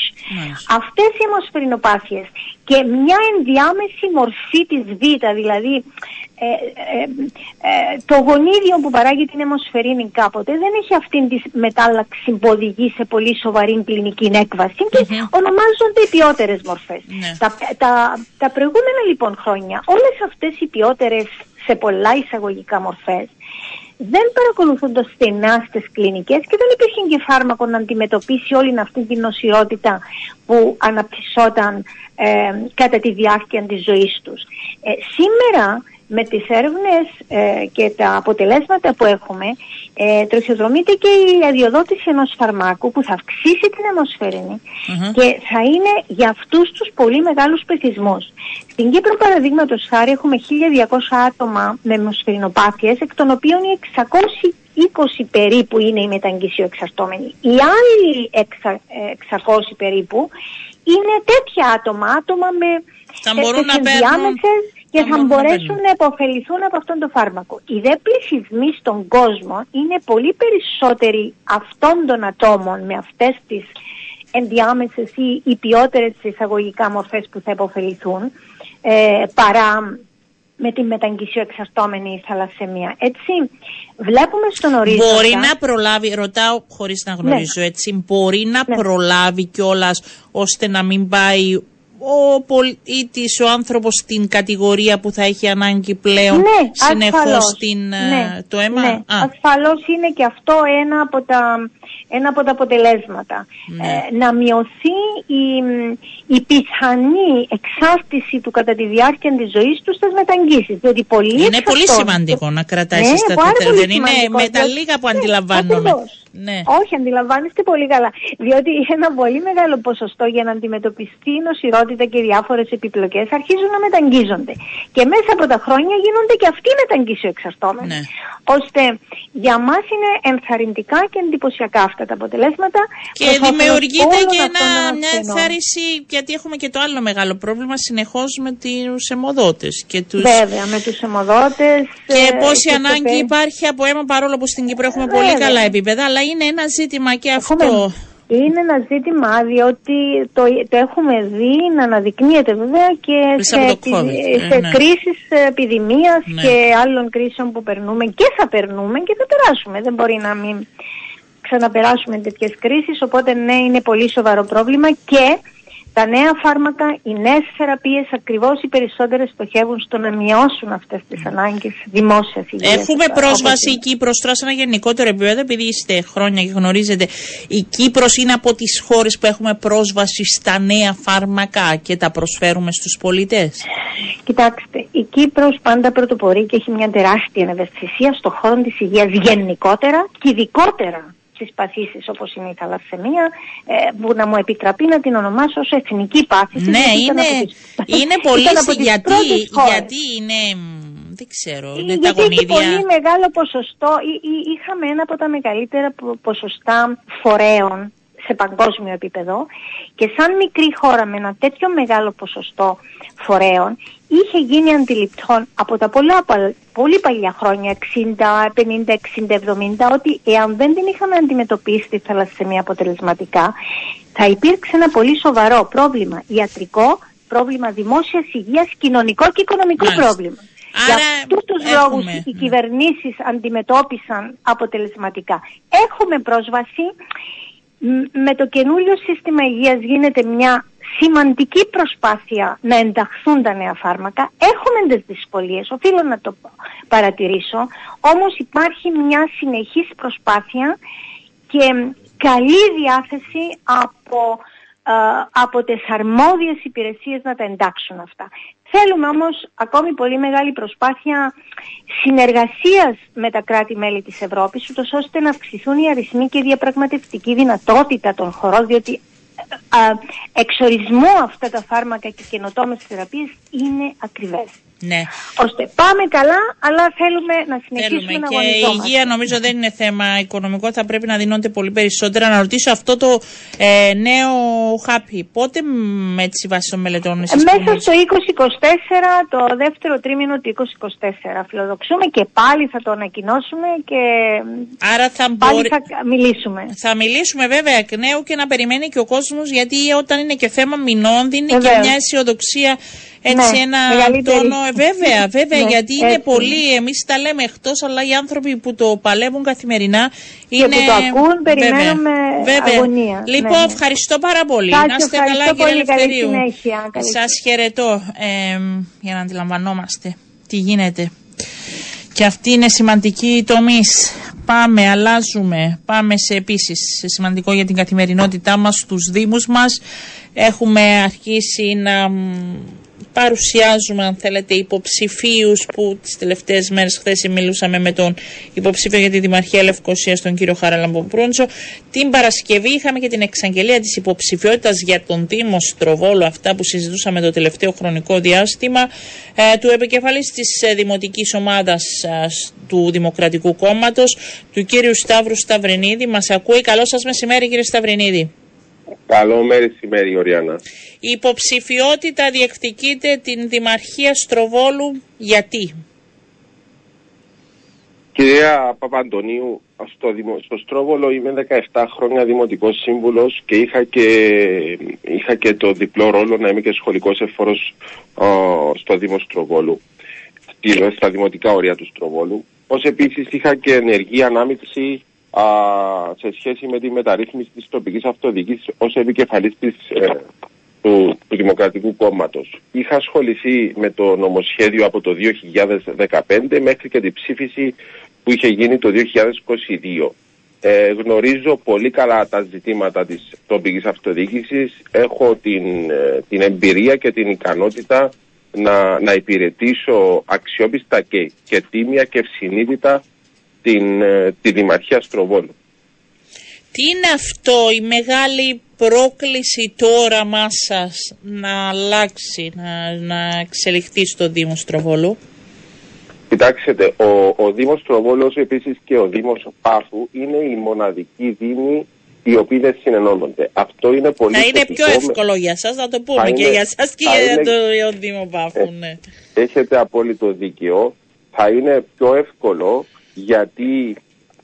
Αυτές οι αιμοσφαιρινοπάθειες και μια ενδιάμεση μορφή της Β, δηλαδή ε, ε, ε, το γονίδιο που παράγει την αιμοσφαιρίνη κάποτε δεν έχει αυτήν τη μετάλλαξη που οδηγεί σε πολύ σοβαρή κλινική έκβαση και ονομάζονται οι ποιότερες μορφές. Ναι. Τα, τα, τα προηγούμενα λοιπόν χρόνια όλες αυτές οι ποιότερες σε πολλά εισαγωγικά μορφές δεν παρακολουθούνται στενά στις κλινικές και δεν υπήρχε και φάρμακο να αντιμετωπίσει όλη αυτή την νοσηρότητα που αναπτυσσόταν ε, κατά τη διάρκεια της ζωής τους. Ε, σήμερα με τις έρευνες ε, και τα αποτελέσματα που έχουμε ε, τροχιοδρομείται και η αδειοδότηση ενός φαρμάκου που θα αυξήσει την αιμοσφαιρινη και θα είναι για αυτούς τους πολύ μεγάλους πληθυσμούς. Στην Κύπρο παραδείγματος χάρη έχουμε 1200 άτομα με αιμοσφαιρινοπάθειες εκ των οποίων οι 620 περίπου είναι οι μεταγγισιοεξαρτώμενοι. Οι άλλοι 600 περίπου είναι τέτοια άτομα, άτομα με θα μπορούν να παίρνουν και θα μπορέσουν να υποφεληθούν από αυτόν τον φάρμακο. Οι δε πληθυσμοί στον κόσμο είναι πολύ περισσότεροι αυτών των ατόμων με αυτές τις ενδιάμεσες ή οι ποιότερες εισαγωγικά μορφές που θα υποφεληθούν ε, παρά με την μεταγγισιο εξαρτώμενη θαλασσεμία. Έτσι, βλέπουμε στον ορίζοντα... Μπορεί να προλάβει, ρωτάω χωρίς να γνωρίζω ναι. έτσι, μπορεί να ναι. προλάβει κιόλας ώστε να μην πάει ο πολίτης, ο άνθρωπος στην κατηγορία που θα έχει ανάγκη πλέον ναι, συνεχώς την, ε, ναι, το αίμα; Ναι, ασφαλώς είναι και αυτό ένα από τα, ένα από τα αποτελέσματα. Ναι. Ε, να μειωθεί η, η πιθανή εξάρτηση του κατά τη διάρκεια της ζωής τους στις μεταγγίσεις. Διότι πολύ είναι πολύ σημαντικό να κρατάει ναι, στα Δεν είναι με τα λίγα που αντιλαμβάνομαι. Ναι. Όχι, αντιλαμβάνεστε πολύ καλά. Διότι ένα πολύ μεγάλο ποσοστό για να αντιμετωπιστεί η νοσηρότητα και διάφορες επιπλοκές αρχίζουν να μεταγγίζονται. Και μέσα από τα χρόνια γίνονται και αυτοί μεταγγίσιο-εξαρτώμενοι. Ναι. Ώστε για μας είναι ενθαρρυντικά και εντυπωσιακά αυτά τα αποτελέσματα. Και δημιουργείται και ένα, μια ενθάρρυνση, γιατί έχουμε και το άλλο μεγάλο πρόβλημα συνεχώς με τους αιμοδότες. Τους... Βέβαια, με τους αιμοδότες. Και ε, πόση ανάγκη υπάρχει από αίμα, παρόλο που στην Κύπρο έχουμε πολύ καλά επίπεδα, αλλά είναι ένα ζήτημα και αυτό. Είναι ένα ζήτημα διότι το, το έχουμε δει να αναδεικνύεται βέβαια και σε, σε ναι. κρίσεις επιδημίας ναι. και άλλων κρίσεων που περνούμε και θα περνούμε και θα περάσουμε. Δεν μπορεί να μην ξαναπεράσουμε τέτοιες κρίσεις οπότε ναι είναι πολύ σοβαρό πρόβλημα και τα νέα φάρμακα, οι νέες θεραπείες ακριβώς οι περισσότερες στοχεύουν στο να μειώσουν αυτές τις ανάγκες δημόσιας υγείας. Έχουμε πρόσβαση η Κύπρος τώρα σε ένα γενικότερο επίπεδο, επειδή είστε χρόνια και γνωρίζετε, η Κύπρος είναι από τις χώρες που έχουμε πρόσβαση στα νέα φάρμακα και τα προσφέρουμε στους πολίτες; Κοιτάξτε, η Κύπρος πάντα πρωτοπορεί και έχει μια τεράστια ευαισθησία στον χώρο της υγείας γενικότερα και ειδικότερα στις παθήσεις όπως είναι η θαλασσεμία ε, που να μου επιτραπεί να την ονομάσω ως εθνική πάθηση. Ναι, είναι, είναι πολύ γιατί, γιατί είναι δεν ξέρω. Είναι Γιατί τα γονίδια. Έχει πολύ μεγάλο ποσοστό. Είχαμε ένα από τα μεγαλύτερα ποσοστά φορέων σε παγκόσμιο επίπεδο και σαν μικρή χώρα με ένα τέτοιο μεγάλο ποσοστό φορέων είχε γίνει αντιληπτό από τα πολλά, πολύ παλιά χρόνια, 60, 50, 60, 70, ότι εάν δεν την είχαμε αντιμετωπίσει τη θαλασσεμία αποτελεσματικά, θα υπήρξε ένα πολύ σοβαρό πρόβλημα ιατρικό, πρόβλημα δημόσιας υγείας, κοινωνικό και οικονομικό πρόβλημα. Άρα Για αυτούς τους έχουμε... λόγους οι κυβερνήσεις αντιμετώπισαν αποτελεσματικά. Έχουμε πρόσβαση με το καινούριο σύστημα υγείας γίνεται μια σημαντική προσπάθεια να ενταχθούν τα νέα φάρμακα. Έχουμε τις δυσκολίες, οφείλω να το παρατηρήσω, όμως υπάρχει μια συνεχής προσπάθεια και καλή διάθεση από, ε, από τις αρμόδιες υπηρεσίες να τα εντάξουν αυτά. Θέλουμε όμως ακόμη πολύ μεγάλη προσπάθεια συνεργασίας με τα κράτη-μέλη της Ευρώπης, ούτως ώστε να αυξηθούν οι αριθμοί και η διαπραγματευτική δυνατότητα των χωρών, διότι εξορισμού αυτά τα φάρμακα και καινοτόμες θεραπείες είναι ακριβές. Ναι. Ώστε πάμε καλά, αλλά θέλουμε να συνεχίσουμε θέλουμε. να Και η υγεία νομίζω δεν είναι θέμα οικονομικό, θα πρέπει να δίνονται πολύ περισσότερα. Να ρωτήσω αυτό το ε, νέο χάπι, πότε με τη βάση των μελετών εσείς Μέσα στο 2024, το δεύτερο τρίμηνο του 2024. Φιλοδοξούμε και πάλι θα το ανακοινώσουμε και Άρα θα πάλι θα μιλήσουμε. Θα μιλήσουμε βέβαια εκ νέου και να περιμένει και ο κόσμος, γιατί όταν είναι και θέμα μηνών δίνει και μια αισιοδοξία έτσι ναι, ένα τόνο. Ε, βέβαια, βέβαια, ναι, γιατί είναι πολύ. Εμείς τα λέμε εκτός, αλλά οι άνθρωποι που το παλεύουν καθημερινά είναι. Και που το ακούν, περιμένουμε βέβαια. αγωνία. Λοιπόν, ναι. ευχαριστώ πάρα πολύ. να είστε καλά, κύριε Ελευθερίου. Σας χαιρετώ ε, για να αντιλαμβανόμαστε τι γίνεται. Και αυτή είναι σημαντική τομή. Πάμε, αλλάζουμε. Πάμε σε επίσης σημαντικό για την καθημερινότητά μας, στου Δήμους μας. Έχουμε αρχίσει να παρουσιάζουμε αν θέλετε υποψηφίους που τις τελευταίες μέρες χθες μιλούσαμε με τον υποψήφιο για τη Δημαρχία Λευκοσία τον κύριο Χαραλαμποπρούντσο την Παρασκευή είχαμε και την εξαγγελία της υποψηφιότητας για τον Δήμο Στροβόλο αυτά που συζητούσαμε το τελευταίο χρονικό διάστημα ε, του επικεφαλής της ε, δημοτικής ομάδας ε, του Δημοκρατικού Κόμματος του κύριου Σταύρου Σταυρινίδη. Μας ακούει. Καλό σας μεσημέρι κύριε Σταυρινίδη Καλό μεσημέρι, Οριάννα. Η υποψηφιότητα διεκδικείται την Δημαρχία Στροβόλου γιατί; Κυρία Παπαντονίου, στο, στο Στρόβολο είμαι 17 χρόνια δημοτικός σύμβουλος και είχα και, είχα και το διπλό ρόλο να είμαι και σχολικός εφόρος στο Δήμο Στροβόλου, στα δημοτικά όρια του Στροβόλου. Ως επίσης είχα και ενεργή ανάμειξη α, σε σχέση με τη μεταρρύθμιση της τοπικής αυτοδιοίκησης ως επικεφαλής της, ε, του, του Δημοκρατικού Κόμματος. Είχα ασχοληθεί με το νομοσχέδιο από το 2015 μέχρι και την ψήφιση που είχε γίνει το 2022. Ε, γνωρίζω πολύ καλά τα ζητήματα της τοπικής αυτοδιοίκησης. Έχω την, ε, την εμπειρία και την ικανότητα να, να υπηρετήσω αξιόπιστα και, και τίμια και ευσυνείδητα την, ε, τη Δημαρχία Στροβόλου. Τι είναι αυτό η μεγάλη πρόκληση τώρα μας να αλλάξει, να, να εξελιχθεί στο Δήμο Στροβόλου; Κοιτάξτε, ο, ο Δήμος Στροβόλος επίσης και ο Δήμος Πάφου είναι οι μοναδικοί δήμοι οι οποίοι δεν συνενώνονται. Αυτό είναι πολύ Θα είναι πιο εύκολο για σας, να το πούμε και για σας και για είναι... το Δήμο Πάφου. Ε, ναι. Έχετε απόλυτο δίκαιο. Θα είναι πιο εύκολο γιατί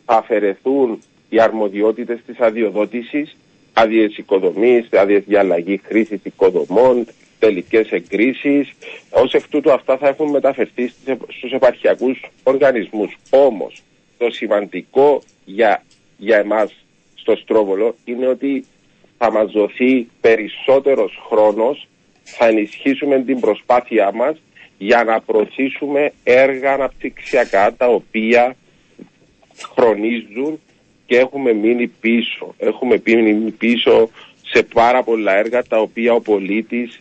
θα αφαιρεθούν οι αρμοδιότητες της αδειοδότησης, άδειες οικοδομής, άδειες για αλλαγή χρήσης οικοδομών, τελικές εγκρίσεις. Ως εκ τούτου αυτά θα έχουν μεταφερθεί στους επαρχιακούς οργανισμούς. Όμως το σημαντικό για, για εμάς στο Στρόβολο είναι ότι θα μας δοθεί περισσότερος χρόνος, θα ενισχύσουμε την προσπάθειά μας για να προωθήσουμε έργα αναπτυξιακά τα οποία χρονίζουν και έχουμε μείνει πίσω. Έχουμε μείνει πίσω σε πάρα πολλά έργα τα οποία ο πολίτης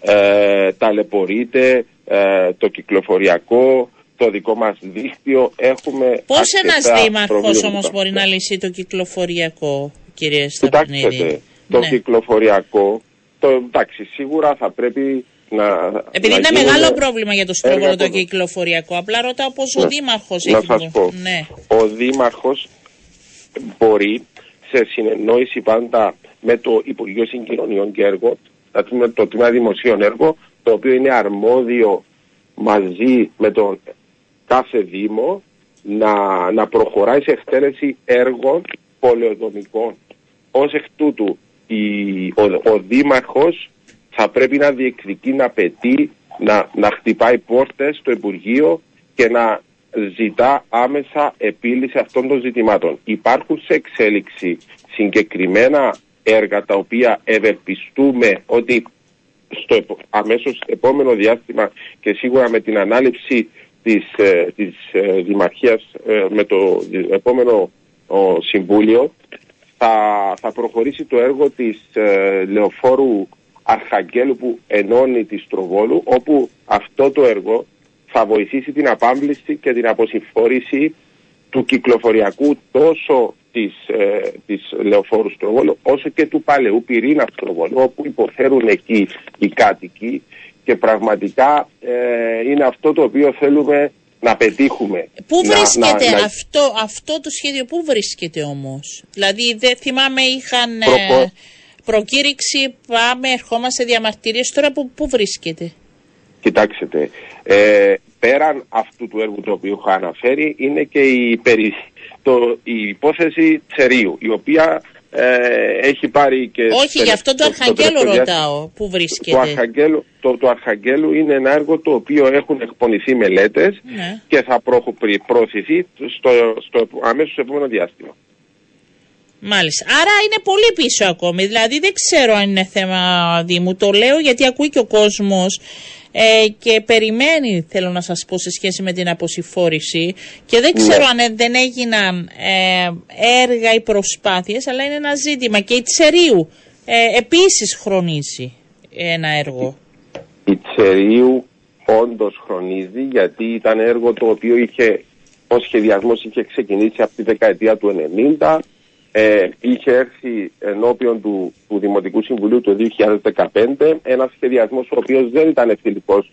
ε, ταλαιπωρείται, ε, το κυκλοφοριακό, το δικό μας δίκτυο. Έχουμε Πώς ένας δήμαρχος όμως μπορεί να λύσει το κυκλοφοριακό, κύριε Σταπνίδη. Κοιτάξτε, το ναι. κυκλοφοριακό, το, εντάξει, σίγουρα θα πρέπει να. Επειδή είναι μεγάλο πρόβλημα για το στρόβολο το κυκλοφοριακό, απλά ρωτάω πώ ο Δήμαρχος έχει. Να σα πω. Ναι. Ο Δήμαρχος μπορεί σε συνεννόηση πάντα με το Υπουργείο Συγκοινωνιών και Έργων, το Τμήμα Δημοσίων Έργων, το οποίο είναι αρμόδιο μαζί με τον κάθε Δήμο να, να προχωράει σε εκτέλεση έργων πολεοδομικών. Ως εκ τούτου η, ο, ο Δήμαρχος θα πρέπει να διεκδικεί, να πετύχει, να, να χτυπάει πόρτες στο Υπουργείο και να ζητά άμεσα επίλυση αυτών των ζητημάτων. Υπάρχουν σε εξέλιξη συγκεκριμένα έργα τα οποία ευελπιστούμε ότι στο αμέσως επόμενο διάστημα και σίγουρα με την ανάληψη της, ε, της ε, Δημαρχίας ε, με το επόμενο Συμβούλιο θα, θα προχωρήσει το έργο της ε, Λεωφόρου Αρχαγγέλου που ενώνει τη Στροβόλου όπου αυτό το έργο θα βοηθήσει την απάμπληση και την αποσυμφόρηση του κυκλοφοριακού τόσο της, ε, της Λεωφόρου Στροβόλου όσο και του παλαιού πυρήνα Στροβόλου όπου υποφέρουν εκεί οι κάτοικοι και πραγματικά ε, είναι αυτό το οποίο θέλουμε να πετύχουμε. Πού βρίσκεται αυτό, αυτό το σχέδιο, πού βρίσκεται όμως; Δηλαδή δεν θυμάμαι είχαν ε, προκήρυξη, πάμε, ερχόμαστε διαμαρτυρίες, τώρα που, πού βρίσκεται; Κοιτάξτε, ε, πέραν αυτού του έργου το οποίο είχα αναφέρει είναι και η, περι, το, η υπόθεση Τσερίου, η οποία ε, έχει πάρει και... Όχι, γι' αυτό το, Αρχαγγέλου ρωτάω, πού βρίσκεται; Το Αρχαγγέλου, το, το Αρχαγγέλου είναι ένα έργο το οποίο έχουν εκπονηθεί μελέτες ναι. και θα προωθηθεί στο, στο αμέσως επόμενο διάστημα. Μάλιστα. Άρα είναι πολύ πίσω ακόμη. Δηλαδή δεν ξέρω αν είναι θέμα Δήμου. Το λέω γιατί ακούει και ο κόσμος ε, και περιμένει, θέλω να σας πω, σε σχέση με την αποσυφόρηση και δεν ξέρω ναι. αν δεν έγιναν ε, έργα ή προσπάθειες, αλλά είναι ένα ζήτημα. Και η Τσερίου ε, επίσης χρονίζει ένα έργο. Η Τσερίου όντως χρονίζει γιατί ήταν έργο το οποίο είχε, ο σχεδιασμός είχε ξεκινήσει από τη δεκαετία του 90 ε, είχε έρθει ενώπιον του, του Δημοτικού Συμβουλίου το 2015 ένας σχεδιασμός ο οποίος δεν ήταν φιλικό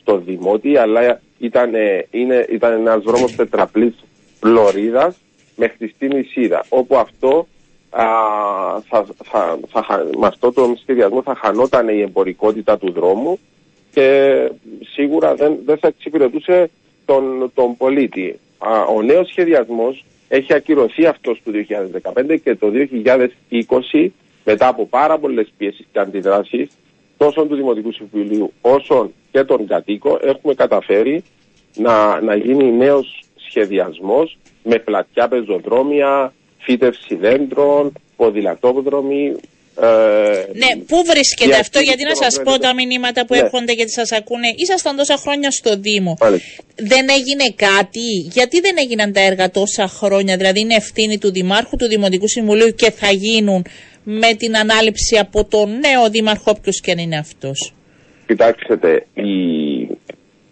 στο Δημότη, αλλά ήταν, είναι, ήταν ένας δρόμος τετραπλής Λωρίδας μέχρι στην Ισίδα, όπου αυτό α, θα, θα, θα, με αυτό το σχεδιασμό θα χανόταν η εμπορικότητα του δρόμου και σίγουρα δεν, δεν θα εξυπηρετούσε τον, τον πολίτη. Α, ο νέος σχεδιασμός έχει ακυρωθεί αυτός το 2015 και το 2020 μετά από πάρα πολλές πιέσεις και αντιδράσεις τόσο του Δημοτικού Συμβουλίου όσο και των κατοίκων έχουμε καταφέρει να, να γίνει νέος σχεδιασμός με πλατιά πεζοδρόμια, φύτευση δέντρων, ποδηλατόδρομοι, ε, ναι, πού βρίσκεται αυτό, γιατί να σας πω τα μηνύματα που ναι. έρχονται γιατί σας ακούνε. Ήσασταν τόσα χρόνια στο Δήμο. Δεν έγινε κάτι, γιατί δεν έγιναν τα έργα τόσα χρόνια, δηλαδή είναι ευθύνη του Δημάρχου, του Δημοτικού Συμβουλίου και θα γίνουν με την ανάληψη από τον νέο Δήμαρχο, όποιος και αν είναι αυτός. Κοιτάξτε, η...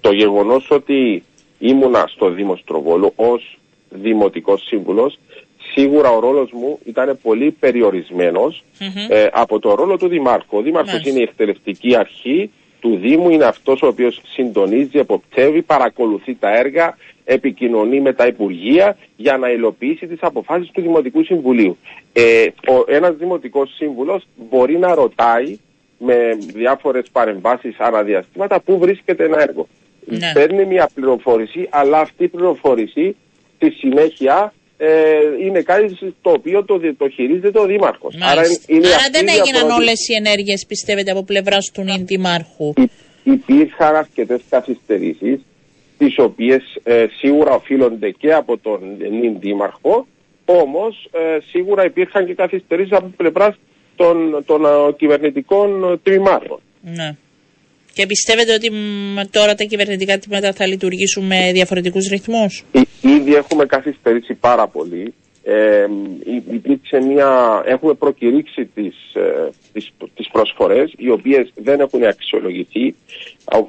το γεγονός ότι ήμουνα στο Δήμο Στροβόλου ως Δημοτικός Σύμβουλος σίγουρα ο ρόλος μου ήταν πολύ ε, από το ρόλο του Δημάρχου. Ο Δήμαρχος είναι η εκτελεστική αρχή του Δήμου, είναι αυτός ο οποίος συντονίζει, εποπτεύει, παρακολουθεί τα έργα, επικοινωνεί με τα Υπουργεία για να υλοποιήσει τις αποφάσεις του Δημοτικού Συμβουλίου. Ε, ο, ένας Δημοτικός Σύμβουλος μπορεί να ρωτάει με διάφορες παρεμβάσεις αναδιαστήματα πού βρίσκεται ένα έργο. Ναι. Παίρνει μια πληροφόρηση, αλλά αυτή η πληροφόρηση στη συνέχεια ε, είναι κάτι το οποίο το, το χειρίζεται ο Δήμαρχος. Άρα, είναι Άρα δεν έγιναν όλες οι ενέργειες, πιστεύετε, από πλευράς του νυν Δημάρχου. υπήρχαν αρκετές καθυστερήσεις, τις οποίες ε, σίγουρα οφείλονται και από τον νυν Δήμαρχο, όμως ε, σίγουρα υπήρχαν και καθυστερήσεις από πλευράς των, των ε, κυβερνητικών τμήματων. Ναι. Και πιστεύετε ότι τώρα τα κυβερνητικά τμήματα θα λειτουργήσουν με διαφορετικούς ρυθμούς; Ήδη έχουμε καθυστερήσει πάρα πολύ. Ε, υπήρξε μια, έχουμε προκηρύξει τις, ε, τις, τις προσφορές οι οποίες δεν έχουν αξιολογηθεί.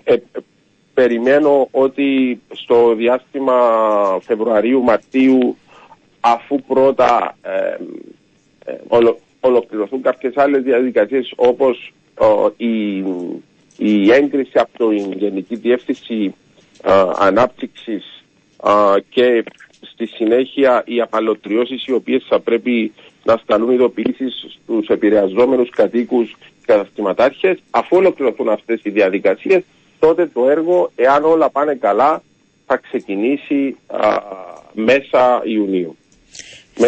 Ε, περιμένω ότι στο διάστημα Φεβρουαρίου-Μαρτίου αφού πρώτα ε, ε ολοκληρωθούν κάποιες άλλες διαδικασίες όπως η η έγκριση από την Γενική Διεύθυνση Ανάπτυξης και στη συνέχεια οι απαλωτριώσεις οι οποίες θα πρέπει να σταλούν ειδοποιήσεις στους επηρεαζόμενους κατοίκους και καταστηματάρχες αφού ολοκληρωθούν αυτές οι διαδικασίες τότε το έργο εάν όλα πάνε καλά θα ξεκινήσει μέσα Ιουνίου. Με,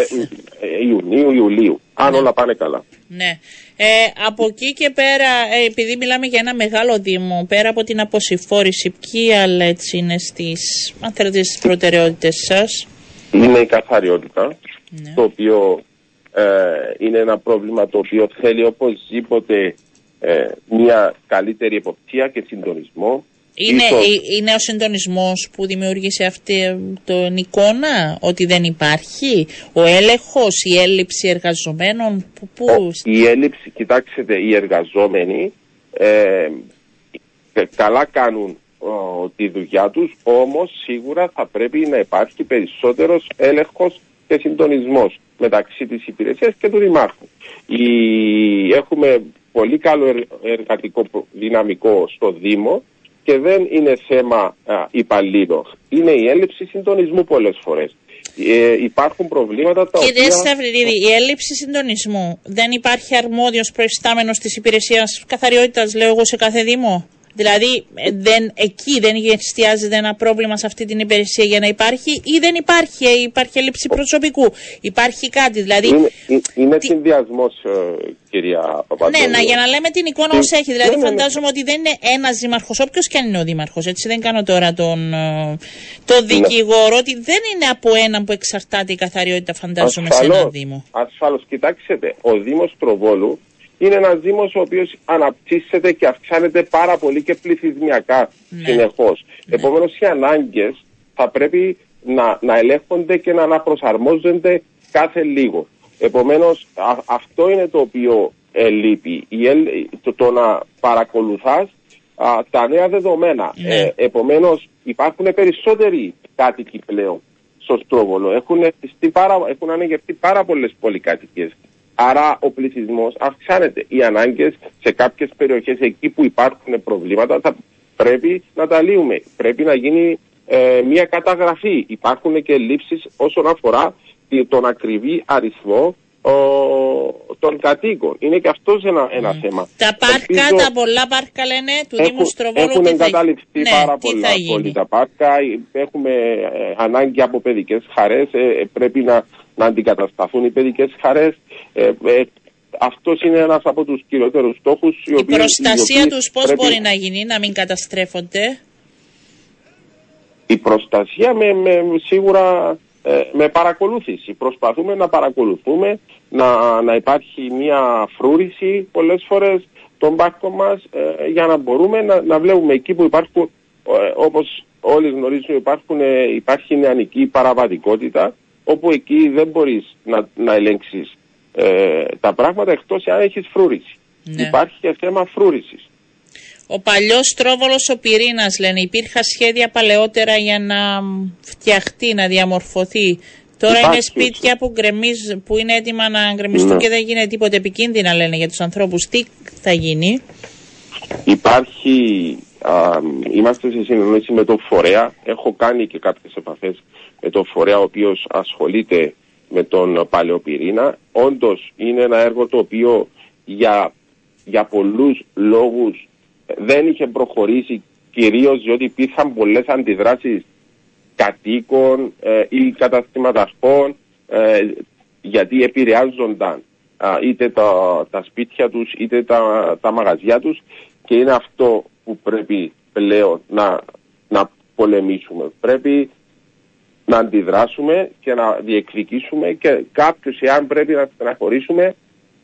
ε, Ιουνίου, Ιουλίου, αν ναι. όλα πάνε καλά. Ναι. Ε, από εκεί και πέρα, ε, επειδή μιλάμε για ένα μεγάλο δήμο, πέρα από την αποσυφόρηση, ποιοι άλλα έτσι είναι στις, αν θέλετε, στις προτεραιότητες σας; Είναι η καθαριότητα, ναι. το οποίο ε, είναι ένα πρόβλημα το οποίο θέλει οπωσδήποτε ε, μια καλύτερη εποπτεία και συντονισμό. Είναι, είναι ο συντονισμός που δημιούργησε αυτή την εικόνα ότι δεν υπάρχει, ο έλεγχος, η έλλειψη εργαζομένων. Που, που... η έλλειψη, κοιτάξτε, οι εργαζόμενοι ε, καλά κάνουν τη δουλειά τους, όμως σίγουρα θα πρέπει να υπάρχει περισσότερος έλεγχος και συντονισμός μεταξύ της υπηρεσίας και του Δημάρχου. Η... Έχουμε πολύ καλό εργατικό δυναμικό στο Δήμο και δεν είναι θέμα υπαλλήλων. Είναι η έλλειψη συντονισμού πολλές φορές. Ε, υπάρχουν προβλήματα τα Κύριε οποία... Σταυριδίδη, η έλλειψη συντονισμού δεν υπάρχει αρμόδιος προϊστάμενος της υπηρεσίας καθαριότητας, λέω εγώ, σε κάθε Δήμο; Δηλαδή ε, δεν, εκεί δεν εστιάζεται ένα πρόβλημα σε αυτή την υπηρεσία για να υπάρχει ή δεν υπάρχει, ε, υπάρχει έλλειψη προσωπικού. Υπάρχει κάτι. Δηλαδή, είναι είναι τι... συνδυασμός, ε, κυρία Παπαδόπουλο. Ναι, να, για να λέμε την εικόνα όσο έχει. Δηλαδή, ναι, ναι, ναι. φαντάζομαι ότι δεν είναι ένας δήμαρχος, όποιος και αν είναι ο δήμαρχος. Έτσι, δεν κάνω τώρα τον, τον δικηγόρο, ότι δεν είναι από έναν που εξαρτάται η καθαριότητα, φαντάζομαι, ασφαλώς, σε ένα Δήμο. Ασφαλώς, κοιτάξτε, ο Δήμος Προβόλου είναι ένας Δήμος ο οποίος αναπτύσσεται και αυξάνεται πάρα πολύ και πληθυσμιακά ναι. συνεχώς. Ναι. Επομένως, οι ανάγκες θα πρέπει να, να ελέγχονται και να αναπροσαρμόζονται κάθε λίγο. Επομένως, αυτό είναι το οποίο λείπει. το, το να παρακολουθάς τα νέα δεδομένα. Ναι. Ε, Επομένως, υπάρχουν περισσότεροι κάτοικοι πλέον στο Στρόβολο. Έχουν, πάρα, έχουν ανεγερθεί πάρα πολλές πολυκάτοικε Άρα ο πληθυσμός αυξάνεται. Οι ανάγκες σε κάποιες περιοχές εκεί που υπάρχουν προβλήματα θα πρέπει να τα λύουμε. Πρέπει να γίνει ε, μια καταγραφή. Υπάρχουν και λήψεις όσον αφορά τον ακριβή αριθμό ο, των κατοίκων. Είναι και αυτός ένα, ένα θέμα. Τα πάρκα, τα πολλά πάρκα λένε του έχουν, Δήμου Στροβόλου. Έχουν εγκαταλειφθεί ναι, πάρα πολλά πολύ τα πάρκα. Έχουμε ε, ανάγκη από παιδικές χαρές. Ε, πρέπει να, να αντικατασταθούν οι παιδικές χαρές. Ε, ε, αυτός είναι ένας από τους κυριότερους στόχους. Η, η προστασία τους πώς μπορεί να γίνει, να μην καταστρέφονται; Η προστασία με, με σίγουρα ε, με παρακολούθηση. Προσπαθούμε να παρακολουθούμε, να, να υπάρχει μια φρούρηση πολλές φορές των πάρκων μας ε, για να μπορούμε να, να βλέπουμε εκεί που υπάρχουν, ε, όπως όλοι γνωρίζουν υπάρχουν, υπάρχει νεανική παραβατικότητα όπου εκεί δεν μπορείς να, να ελέγξεις τα πράγματα εκτός αν έχεις φρούρηση. Ναι. Υπάρχει και θέμα φρούρησης. Ο παλιός τρόβολο ο πυρήνας, λένε. Υπήρχαν σχέδια παλαιότερα για να φτιαχτεί, να διαμορφωθεί. Τώρα είναι σπίτια που, γκρεμίζ, που είναι έτοιμα να γκρεμιστούν ναι. και δεν γίνεται τίποτε επικίνδυνα, λένε για τους ανθρώπους. Τι θα γίνει; Υπάρχει. Α, είμαστε σε συνεννόηση με τον φορέα. Έχω κάνει και κάποιες επαφές με τον φορέα ο οποίος ασχολείται με τον παλαιοπυρήνα. Όντως είναι ένα έργο το οποίο για, για πολλούς λόγους δεν είχε προχωρήσει κυρίως διότι υπήρχαν πολλές αντιδράσεις κατοίκων ε, ή καταστηματαρχών ε, γιατί επηρεάζονταν είτε τα, τα σπίτια τους είτε τα, τα μαγαζιά τους και είναι αυτό που πρέπει πλέον να, να πολεμήσουμε. Πρέπει να αντιδράσουμε και να διεκδικήσουμε και κάποιους εάν πρέπει να στεναχωρήσουμε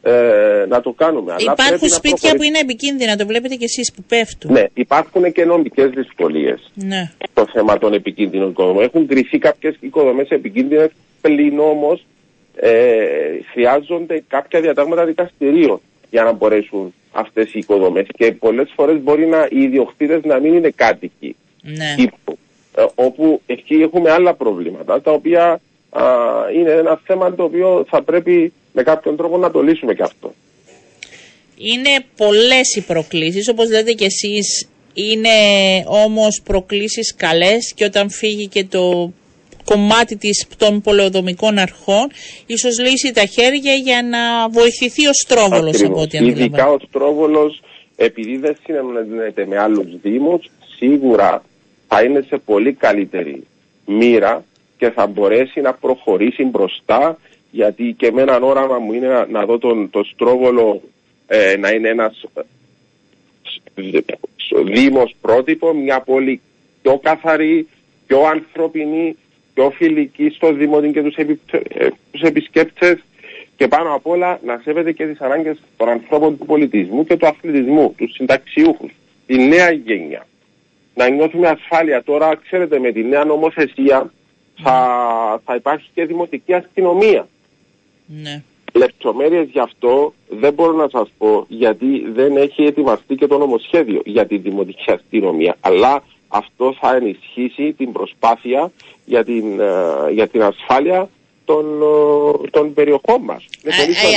ε, να το κάνουμε. Υπάρχουν σπίτια που είναι επικίνδυνα, το βλέπετε και εσείς που πέφτουν. Ναι, υπάρχουν και νομικές δυσκολίες ναι. στο θέμα των επικίνδυνων οικοδομών. Έχουν κρυφεί κάποιες οικοδομές επικίνδυνες, πλην όμως ε, χρειάζονται κάποια διατάγματα δικαστηρίων για να μπορέσουν αυτές οι οικοδομές και πολλές φορές μπορεί να, οι ιδιοκτήτες να μην είναι κάτοικοι ναι. τύπου, ε, όπου εκεί έχουμε άλλα προβλήματα τα οποία α, είναι ένα θέμα το οποίο θα πρέπει με κάποιον τρόπο να το λύσουμε και αυτό. Είναι πολλές οι προκλήσεις, όπως λέτε και εσείς, είναι όμως προκλήσεις καλές και όταν φύγει και το κομμάτι της, των πολεοδομικών αρχών, ίσως λύσει τα χέρια για να βοηθηθεί ο Στρόβολος από ό,τι Ειδικά ο Στρόβολος, επειδή δεν συναντιέται με άλλους δήμους, σίγουρα θα είναι σε πολύ καλύτερη μοίρα και θα μπορέσει να προχωρήσει μπροστά γιατί και με έναν όραμα μου είναι να, δω τον, το Στρόβολο ε, να είναι ένας ε, δήμος πρότυπο, μια πόλη πιο καθαρή, πιο ανθρωπινή, πιο φιλική στο Δήμο και τους, επι, ε, τους επισκέπτες και πάνω απ' όλα να σέβεται και τις ανάγκες των ανθρώπων του πολιτισμού και του αθλητισμού, τους συνταξιούχους, τη νέα γενιά. Να νιώθουμε ασφάλεια τώρα, ξέρετε, με τη νέα νομοθεσία θα, θα υπάρχει και δημοτική αστυνομία. Ναι. Λεπτομέρειες γι' αυτό δεν μπορώ να σας πω γιατί δεν έχει ετοιμαστεί και το νομοσχέδιο για τη δημοτική αστυνομία. Αλλά αυτό θα ενισχύσει την προσπάθεια για την, ε, για την ασφάλεια των, ε, των περιοχών μας.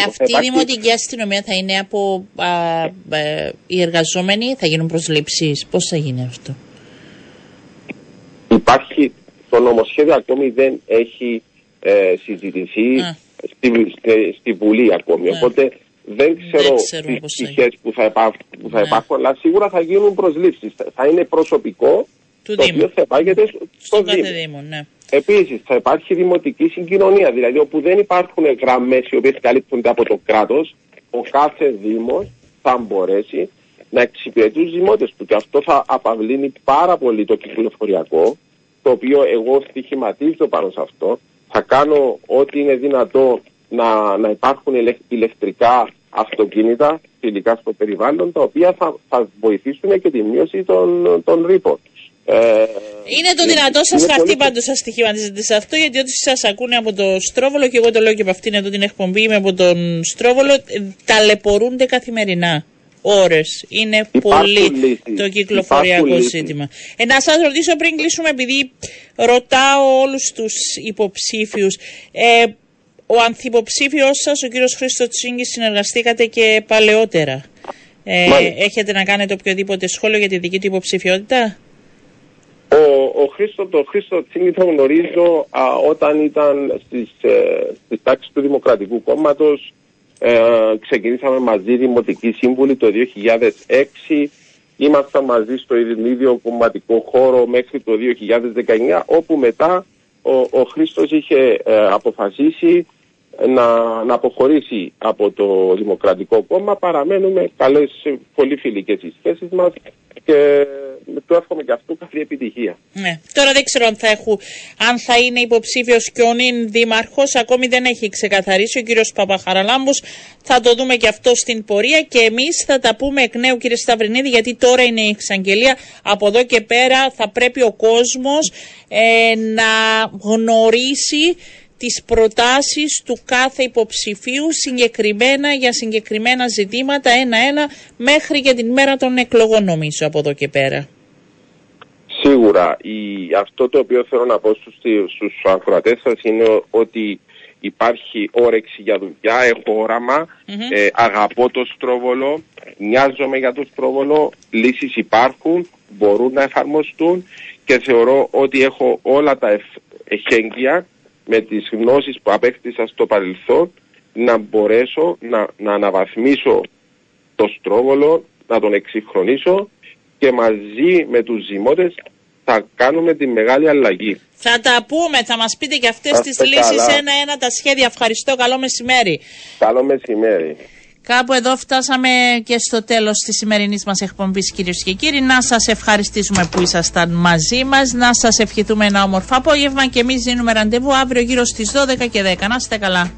αυτή η δημοτική αστυνομία θα είναι από α, οι εργαζόμενοι, θα γίνουν προσλήψεις. Πώς θα γίνει αυτό; Υπάρχει, το νομοσχέδιο ακόμη δεν έχει ε, συζητηθεί στη, στη, Βουλή ακόμη. Οπότε δεν ξέρω τις πτυχέ που θα, υπάρχουν, που θα ναι. υπάρχουν, αλλά σίγουρα θα γίνουν προσλήψεις. Θα είναι προσωπικό του το οποίο θα υπάγεται στο, στο Δήμο. Δήμο ναι. Επίσης, θα υπάρχει δημοτική συγκοινωνία, δηλαδή όπου δεν υπάρχουν γραμμές οι οποίες καλύπτονται από το κράτος, ο κάθε Δήμος θα μπορέσει να εξυπηρετεί τους δημότες του. Και αυτό θα απαυλύνει πάρα πολύ το κυκλοφοριακό, το οποίο εγώ στοιχηματίζω πάνω σε αυτό. Θα κάνω ό,τι είναι δυνατό να, να υπάρχουν ηλεκτρικά αυτοκίνητα φιλικά στο περιβάλλον, τα οποία θα, θα βοηθήσουν και τη μείωση των, των ρήπων. Ε, είναι το δυνατό σας χαρτί πάντως σας στοιχηματίζετε σε αυτό, γιατί ό,τι σας ακούνε από το Στρόβολο, και εγώ το λέω και από αυτήν εδώ την εκπομπή, είμαι από τον Στρόβολο, ταλαιπωρούνται καθημερινά. Ώρες. Είναι πολύ το κυκλοφοριακό ζήτημα. Ε, να σας ρωτήσω πριν κλείσουμε, επειδή ρωτάω όλους τους υποψήφιους. Ε, ο ανθυποψήφιος σας, ο κύριος Χρήστος Τσίγκη, συνεργαστήκατε και παλαιότερα. Ε, έχετε να κάνετε οποιοδήποτε σχόλιο για τη δική του υποψηφιότητα; Ο, ο Χρήστο, το Χρήστο Τσίνη τον γνωρίζω α, όταν ήταν στις, ε, στις τάξεις του Δημοκρατικού Κόμματος. Ε, ξεκινήσαμε μαζί Δημοτική Σύμβουλη το 2006. Ήμασταν μαζί στο ίδιο κομματικό χώρο μέχρι το 2019 όπου μετά ο, ο Χρήστος είχε ε, αποφασίσει να, να αποχωρήσει από το Δημοκρατικό Κόμμα. Παραμένουμε καλές, πολύ φιλικές οι σχέσεις μας και του εύχομαι και αυτού καλή επιτυχία. Ναι. Τώρα δεν ξέρω αν θα, έχω, αν θα είναι υποψήφιος και ο νυν δήμαρχος. Ακόμη δεν έχει ξεκαθαρίσει ο κύριος Παπαχαραλάμπου. Θα το δούμε και αυτό στην πορεία και εμείς θα τα πούμε εκ νέου, κύριε Σταυρινίδη, γιατί τώρα είναι η εξαγγελία. Από εδώ και πέρα θα πρέπει ο κόσμος ε, να γνωρίσει τις προτάσεις του κάθε υποψηφίου συγκεκριμένα για συγκεκριμένα ζητήματα ένα-ένα μέχρι και την μέρα των εκλογών νομίζω από εδώ και πέρα. Σίγουρα. Η, αυτό το οποίο θέλω να πω στους, στους ακροατές σας είναι ότι υπάρχει όρεξη για δουλειά, έχω ε, αγαπώ το στρόβολο, νοιάζομαι για το στρόβολο, λύσεις υπάρχουν, μπορούν να εφαρμοστούν και θεωρώ ότι έχω όλα τα εχέγγυα με τις γνώσεις που απέκτησα στο παρελθόν να μπορέσω να, να αναβαθμίσω το στρόβολο, να τον εξυγχρονίσω και μαζί με τους ζυμώτες θα κάνουμε τη μεγάλη αλλαγή. Θα τα πούμε, θα μας πείτε και αυτές τις λύσεις ένα-ένα τα σχέδια. Ευχαριστώ, καλό μεσημέρι. Καλό μεσημέρι. Κάπου εδώ φτάσαμε και στο τέλος της σημερινής μας εκπομπής κυρίες και κύριοι. Να σας ευχαριστήσουμε που ήσασταν μαζί μας, να σας ευχηθούμε ένα όμορφο απόγευμα και εμείς δίνουμε ραντεβού αύριο γύρω στις 12 και 10. Να είστε καλά.